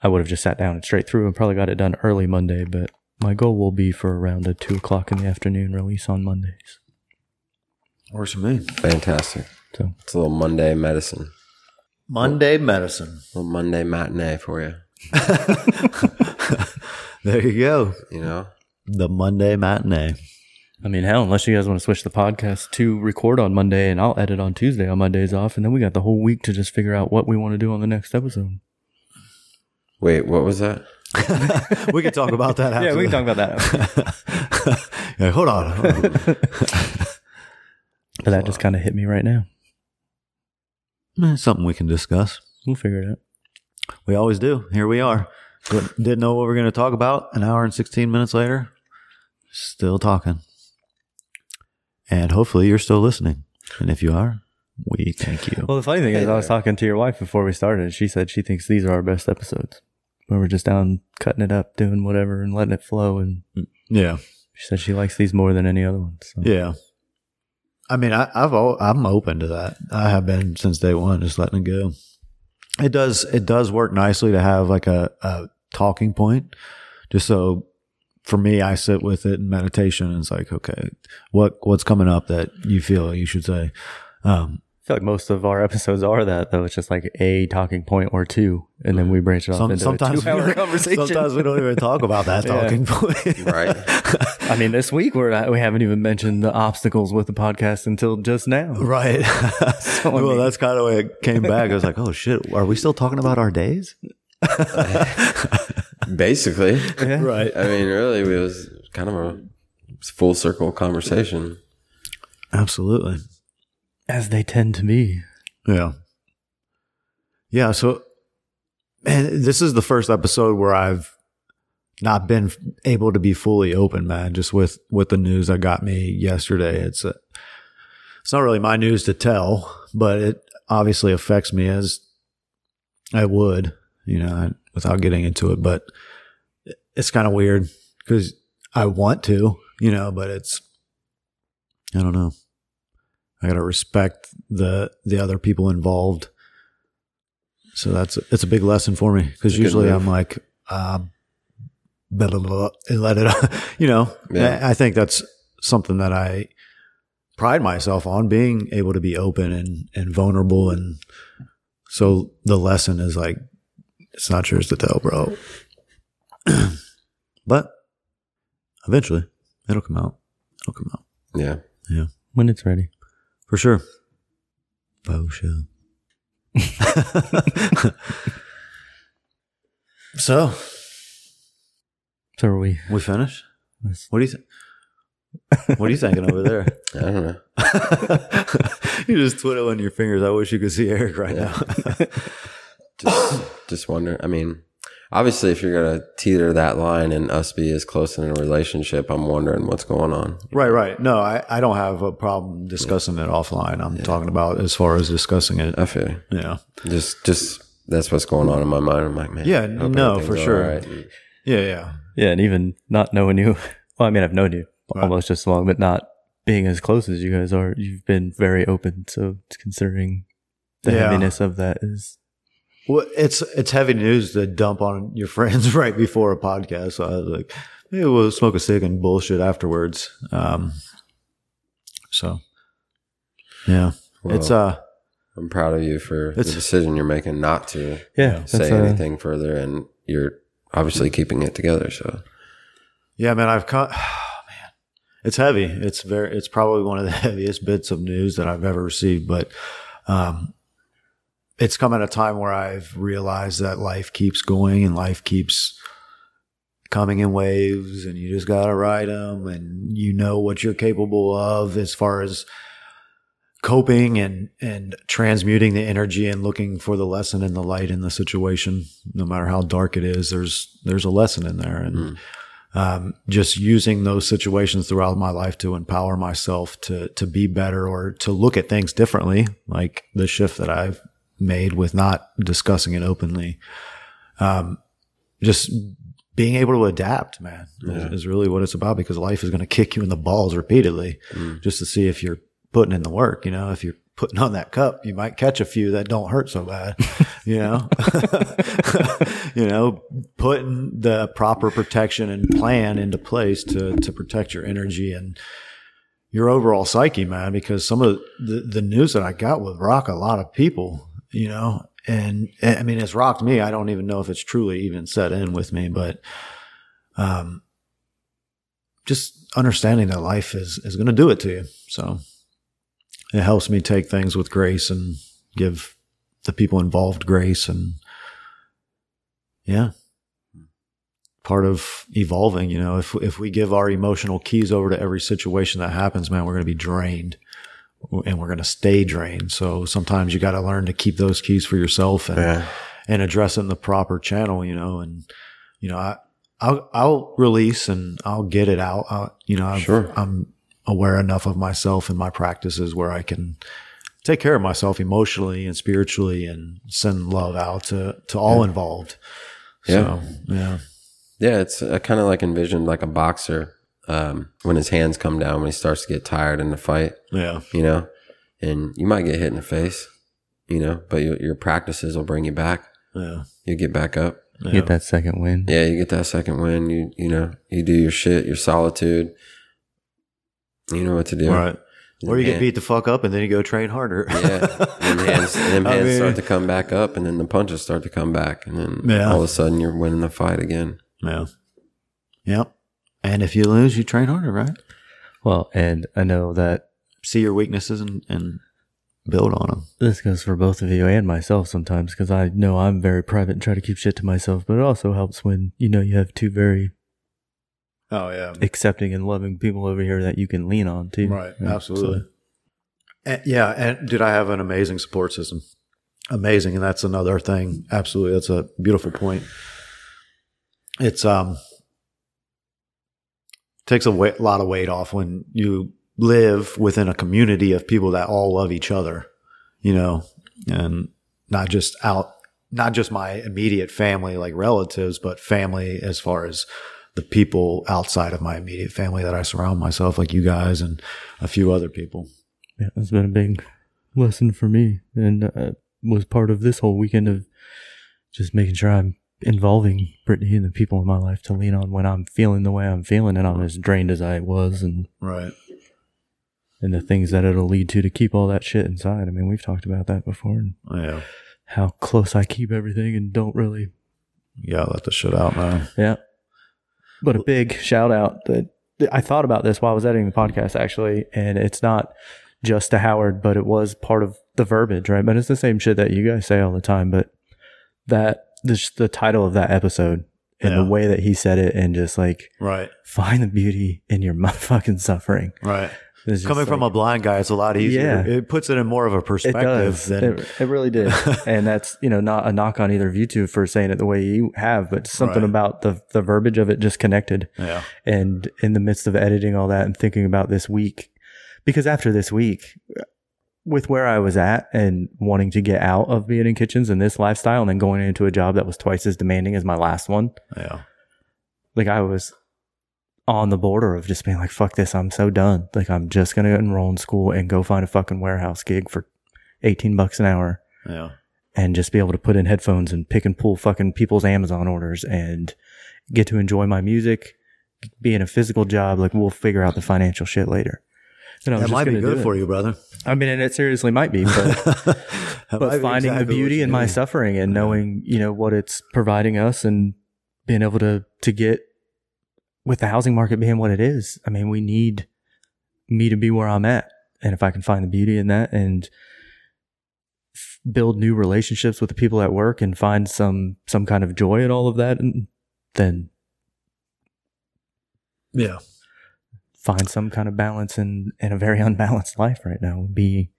I would have just sat down and straight through and probably got it done early Monday. But my goal will be for around a two o'clock in the afternoon release on Mondays. Works for me. Fantastic. So It's a little Monday medicine, Monday medicine. a little Monday matinee for you. There you go. You know, The Monday matinee. I mean, hell, unless you guys want to switch the podcast to record on Monday and I'll edit on Tuesday on my days off, and then we got the whole week to just figure out what we want to do on the next episode. wait, what was that? we can talk about that after. Yeah, we can talk about that. yeah, hold on. hold on. But that just kind of hit me right now. Eh, Something we can discuss. We'll figure it out. We always do. Here we are. Didn't know what we are going to talk about. An hour and 16 minutes later, still talking. And hopefully you're still listening. And if you are, we thank you. Well, the funny thing is, I was talking to your wife before we started. and She said she thinks these are our best episodes. Where we're just down cutting it up, doing whatever, and letting it flow. And Yeah. she said she likes these more than any other ones. So. Yeah. I mean, I, I've al- I'm open to that. I have been since day one, just letting it go. It does it does work nicely to have like a, a talking point, just so for me, I sit with it in meditation. And it's like, okay, what what's coming up that you feel you should say? Um, I feel like most of our episodes are that, though. It's just like a talking point or two, and then we branch it off some, into sometimes a two-hour we, conversation. sometimes we don't even talk about that Yeah. talking point. Right. I mean, this week we're not, we haven't even mentioned the obstacles with the podcast until just now. Right. I well, mean- that's kind of way it came back. I was like, oh shit, are we still talking about our days? Basically, Right. I mean, really, it was kind of a full circle conversation. Absolutely. As they tend to be. Yeah. Yeah. So, man, this is the first episode where I've not been able to be fully open, man, just with, with the news that got me yesterday. It's a, it's not really my news to tell, but it obviously affects me as I would, you know, without getting into it, but it's kind of weird because I want to, you know, but it's, I don't know. I gotta respect the the other people involved. So that's it's a big lesson for me because It's a good usually. I'm like, um, blah, blah, blah, and let it, you know. Yeah. I, I think that's something that I pride myself on being able to be open and and vulnerable, and so the lesson is like, it's not yours to tell, bro. but eventually, it'll come out. It'll come out Yeah. Yeah. When it's ready. for sure. For sure. so So are we. we finished. Yes. What do you think? What are you thinking over there? I don't know. You're just twiddling your fingers. I wish you could see Eric right Yeah. now. Just, just wonder. I mean, obviously, if you're gonna teeter that line and us be as close in a relationship, I'm wondering what's going on. right, right. No, I, I don't have a problem discussing it offline. I'm talking about as far as discussing it. I feel you. Yeah. just, just that's what's going on in my mind. I'm like, man. Yeah, hope no, everything's for all sure. right. Yeah, yeah. Yeah, and even not knowing you. Well, I mean, I've known you Right. almost just as long, but not being as close as you guys are. You've been very open. So considering the Yeah. heaviness of that is. Well, it's it's heavy news to dump on your friends right before a podcast. So I was like, hey, we'll smoke a cig and bullshit afterwards. Um, so Yeah. Well, it's uh I'm proud of you for the decision you're making not to Yeah. say that's, uh, anything further, and you're obviously keeping it together. So Yeah, man, I've come. man, it's heavy. It's very. It's probably one of the heaviest bits of news that I've ever received. But um, it's come at a time where I've realized that life keeps going and life keeps coming in waves, and you just gotta ride them, and you know what you're capable of as far as coping and and transmuting the energy and looking for the lesson and the light in the situation no matter how dark it is there's there's a lesson in there and Mm. um, just using those situations throughout my life to empower myself to to be better or to look at things differently, like the shift that I've made with not discussing it openly. Um, just being able to adapt, man, Yeah. is, is really what it's about because life is going to kick you in the balls repeatedly Mm. just to see if you're putting in the work. You know, if you're putting on that cup, you might catch a few that don't hurt so bad. You know, you know, putting the proper protection and plan into place to to protect your energy and your overall psyche, man. Because some of the the news that I got would rock a lot of people. You know, and I mean, it's rocked me. I don't even know if it's truly even set in with me, but um, just understanding that life is is going to do it to you. So it helps me take things with grace and give the people involved grace and yeah part of evolving you know if if we give our emotional keys over to every situation that happens man we're going to be drained and we're going to stay drained so sometimes you got to learn to keep those keys for yourself and yeah, and address it in the proper channel, you know, and you know, I, I'll, I'll release and I'll get it out. I'll, you know, I've, Sure. I'm aware enough of myself and my practices where I can take care of myself emotionally and spiritually and send love out to, to all involved. So, yeah. yeah. It's I kind of like envisioned like a boxer um, when his hands come down when he starts to get tired in the fight. Yeah. you know, and you might get hit in the face, you know, but your, your practices will bring you back. Yeah. You get back up. yeah. Get that second win. Yeah, you get that second win. You you know, you do your shit, your solitude. You know what to do. Right. Or you get beat the fuck up and then you go train harder. Yeah, and them hands, and them I hands mean- start to come back up, and then the punches start to come back, and then Yeah. all of a sudden you're winning the fight again. Yeah. Yep. And if you lose, you train harder, right? Well, and I know that See your weaknesses and, and build on them. this goes for both of you and myself sometimes because I know I'm very private and try to keep shit to myself, but it also helps when you know you have two very Oh, yeah. accepting and loving people over here that you can lean on too. Right. Yeah, Absolutely. so- And, yeah. And did I have an amazing support system. Amazing. And that's another thing. Absolutely. That's a beautiful point. It's, um, takes a weight, lot of weight off when you live within a community of people that all love each other, you know, and not just out, not just my immediate family, like relatives, but family as far as the people outside of my immediate family that I surround myself, like you guys and a few other people. Yeah, it's been a big lesson for me, and uh, was part of this whole weekend of just making sure I'm involving Brittany and the people in my life to lean on when I'm feeling the way I'm feeling, and I'm as drained as I was, and Right. and the things that it'll lead to to keep all that shit inside. I mean, we've talked about that before, and Yeah. how close I keep everything and don't really Yeah. Let the shit out, man. Yeah. But a big shout out that I thought about this while I was editing the podcast actually, and it's not just to Howard, but it was part of the verbiage, right? But it's the same shit that you guys say all the time. But that the the title of that episode and Yeah. the way that he said it, and just like Right. find the beauty in your motherfucking suffering. Right. Coming from a blind guy, it's a lot easier. Yeah. It puts it in more of a it perspective does. than It, it really did. and that's, you know, not a knock on either of you two for saying it the way you have, but something Right. about the, the verbiage of it just connected. yeah. and in the midst of editing all that and thinking about this week because after this week with where I was at and wanting to get out of being in kitchens and this lifestyle and then going into a job that was twice as demanding as my last one Yeah. like I was on the border of just being like fuck this I'm so done like I'm just going to enroll in school and go find a fucking warehouse gig for 18 bucks an hour Yeah. and just be able to put in headphones and pick and pull fucking people's Amazon orders and get to enjoy my music, be in a physical job. Like we'll figure out the financial shit later. And That might be good for you, brother. I mean, and it seriously might be, but but finding exactly the beauty in my suffering and knowing you know what it's providing us and being able to to get with the housing market being what it is i mean we need me to be where i'm at and if i can find the beauty in that and f- build new relationships with the people at work and find some some kind of joy in all of that and then Yeah. find some kind of balance in in a very unbalanced life right now would be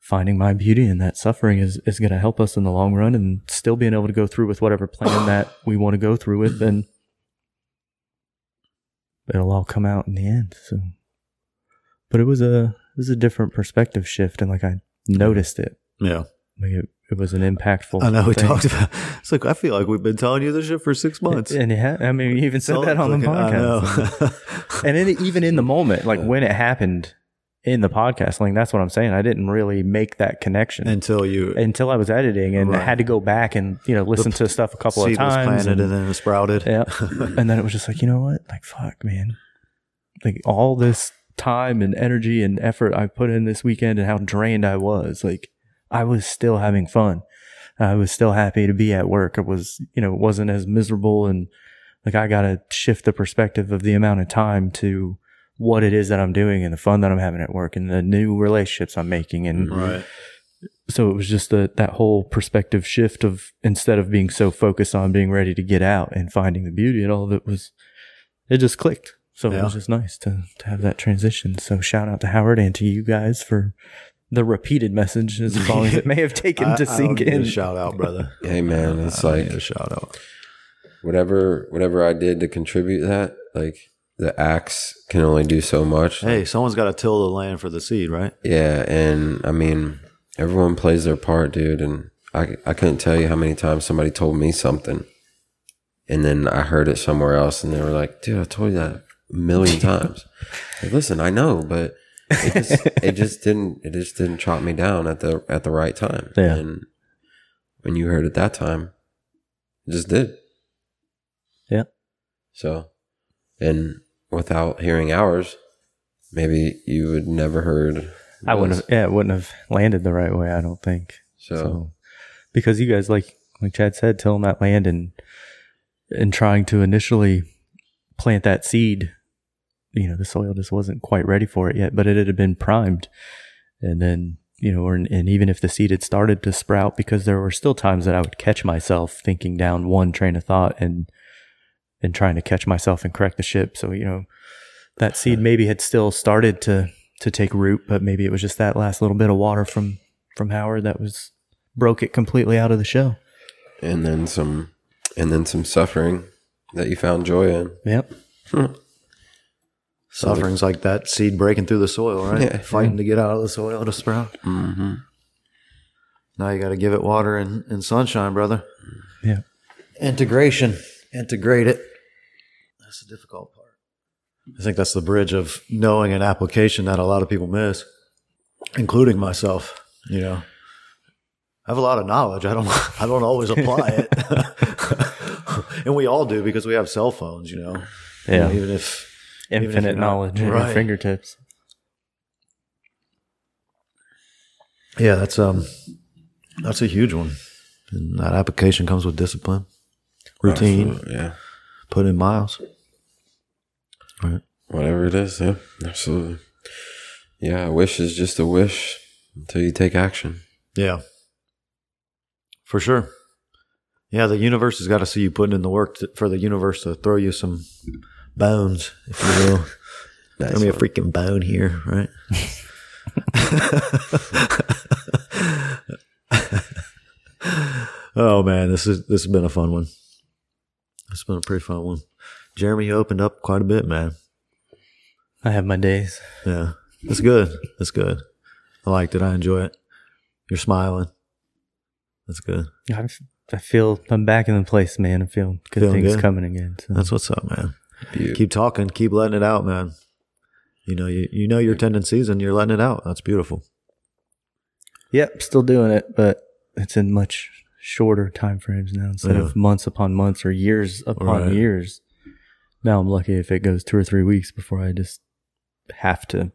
finding my beauty in that suffering is is going to help us in the long run and still being able to go through with whatever plan that we want to go through with and it'll all come out in the end so but it was a it was a different perspective shift and like I noticed it Yeah. like it, it was an impactful I know we thing. talked about it's like I feel like we've been telling you this shit for six months. and yeah I mean you even said So that on the it's like, I podcast and then even in the moment, like when it happened in the podcast, like that's what I'm saying. I didn't really make that connection Until you until I was editing, and I Right. had to go back and you know listen to stuff a couple of times. planted and- and then it sprouted. yeah, and then it was just like you know what, like fuck, man, like all this time and energy and effort I put in this weekend, and how drained I was. Like I was still having fun. I was still happy to be at work. It was, you know, it wasn't as miserable and like I got to shift the perspective of the amount of time to what it is that I'm doing and the fun that I'm having at work and the new relationships I'm making. And mm-hmm. Right. so it was just the, that whole perspective shift of instead of being so focused on being ready to get out and finding the beauty and all of it was, it just clicked. So it was just nice to, to have that transition. So shout out to Howard and to you guys for the repeated message as long as it may have taken I- to I sink don't need in. A shout out, brother. Hey man, it's I like need a shout out. whatever whatever I did to contribute that, like the axe can only do so much. Hey, someone's got to till the land for the seed, right? Yeah, and I mean, everyone plays their part, dude. And I I couldn't tell you how many times somebody told me something, and then I heard it somewhere else, and they were like, "Dude, I told you that a million times." Like, listen, I know, but it just it just didn't it just didn't chop me down at the at the right time. Yeah. And when you heard it that time, it just did. Yeah. So, and without hearing ours, maybe you would never heard. I wouldn't have, yeah, it wouldn't have landed the right way, I don't think. So, So, because you guys, like like Chad said, tilling that land and and trying to initially plant that seed, you know, the soil just wasn't quite ready for it yet, but it had been primed, and then you know, or, and even if the seed had started to sprout, because there were still times that I would catch myself thinking down one train of thought and and trying to catch myself and correct the ship. So you know, that seed maybe had still started to to take root, but maybe it was just that last little bit of water from from Howard that was broke it completely out of the show. and then some, and then some suffering that you found joy in. Yep. Suffering's like that seed breaking through the soil, right? Yeah. Fighting to get out of the soil to sprout. Mm-hmm. Now you got to give it water and, and sunshine, brother. Yeah. Integration. Integrate it. That's the difficult part. I think that's the bridge of knowing an application that a lot of people miss, including myself. You know, I have a lot of knowledge. I don't. I don't always apply it, and we all do because we have cell phones. You know, You know, Yeah. even if even if Infinite you're knowledge at your Right. fingertips. Yeah, that's um that's a huge one. And that application comes with discipline, routine, Absolutely, Yeah. put in miles. Right. Whatever it is. Yeah. Absolutely. Yeah. A wish is just a wish until you take action. Yeah. For sure. Yeah, the universe has got to see you putting in the work to, for the universe to throw you some bones, if you will. Nice Throw me a freaking bone here, right? oh man, this is this has been a fun one. It's been a pretty fun one. Jeremy, you opened up quite a bit, man. I have my days. Yeah, It's good. It's good. I liked it. I enjoy it. You're smiling. That's good. I feel I'm back in the place, man. I feel good Feeling things good? coming again. So. That's what's up, man. Beaut. Keep talking. Keep letting it out, man. You know, you, you know your tendencies and you're letting it out. That's beautiful. Yep, still doing it, but it's in much shorter time frames now instead Yeah. of months upon months or years upon Right. years. Now I'm lucky if it goes two or three weeks before I just have to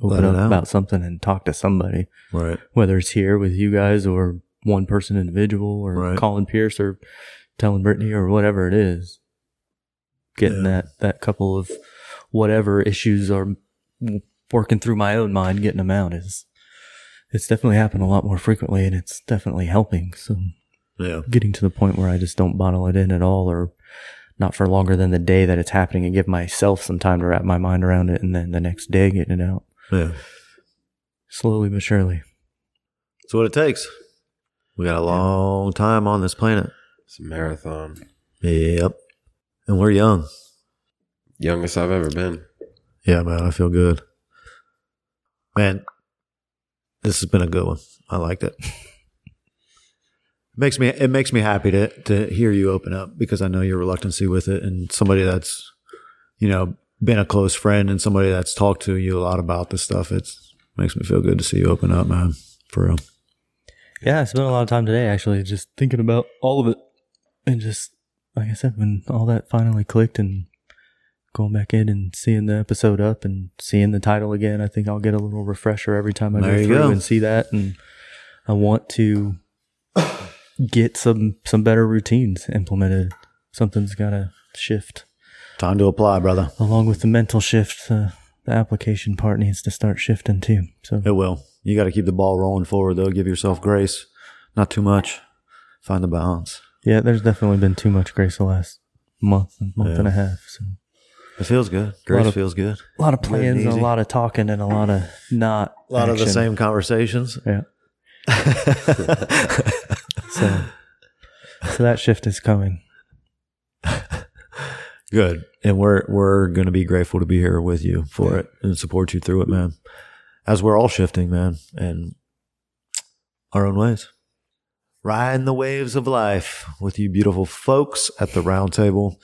open up out. about something and talk to somebody, Right. whether it's here with you guys or one person individual or Right. calling Pierce or telling Brittany or whatever it is. Getting Yeah. that, that couple of whatever issues are working through my own mind, getting them out is, it's definitely happened a lot more frequently and it's definitely helping. So Yeah. getting to the point where I just don't bottle it in at all or not for longer than the day that it's happening and give myself some time to wrap my mind around it and then the next day getting it out Yeah. slowly but surely. That's what it takes. We got a long time on this planet. It's a marathon. Yep. And we're young. Youngest I've ever been. Yeah, man, I feel good. Man, this has been a good one. I liked it. It makes me it makes me happy to to hear you open up because I know your reluctancy with it and somebody that's you know been a close friend and somebody that's talked to you a lot about this stuff. It makes me feel good to see you open up, man. For real. Yeah, I spent a lot of time today actually just thinking about all of it and just like I said, when all that finally clicked and going back in and seeing the episode up and seeing the title again, I think I'll get a little refresher every time I There go through go. and see that and I want to get some some better routines implemented. Something's got to shift. Time to apply, brother. Along with the mental shift, uh, the application part needs to start shifting too. So It will. You got to keep the ball rolling forward though. Give yourself grace. Not too much. Find the balance. yeah, there's definitely been too much grace the last month, month Yeah. and a half. So It feels good. Grace of- feels good. a lot of plans, and and a lot of talking, and a lot of not. A lot of the same conversations. Yeah. So, so that shift is coming. Good. And we're we're gonna be grateful to be here with you for it and support you through it, man. As we're all shifting, man, and our own ways. Riding the waves of life with you beautiful folks at the round table.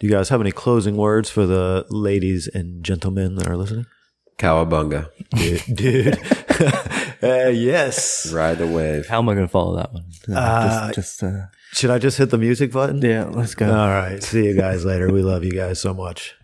Do you guys have any closing words for the ladies and gentlemen that are listening? Cowabunga. Dude, dude. uh, yes. Ride the wave. How am I going to follow that one? Uh, just, just uh, Should I just hit the music button? yeah. Let's go. All right. See you guys later. We love you guys so much.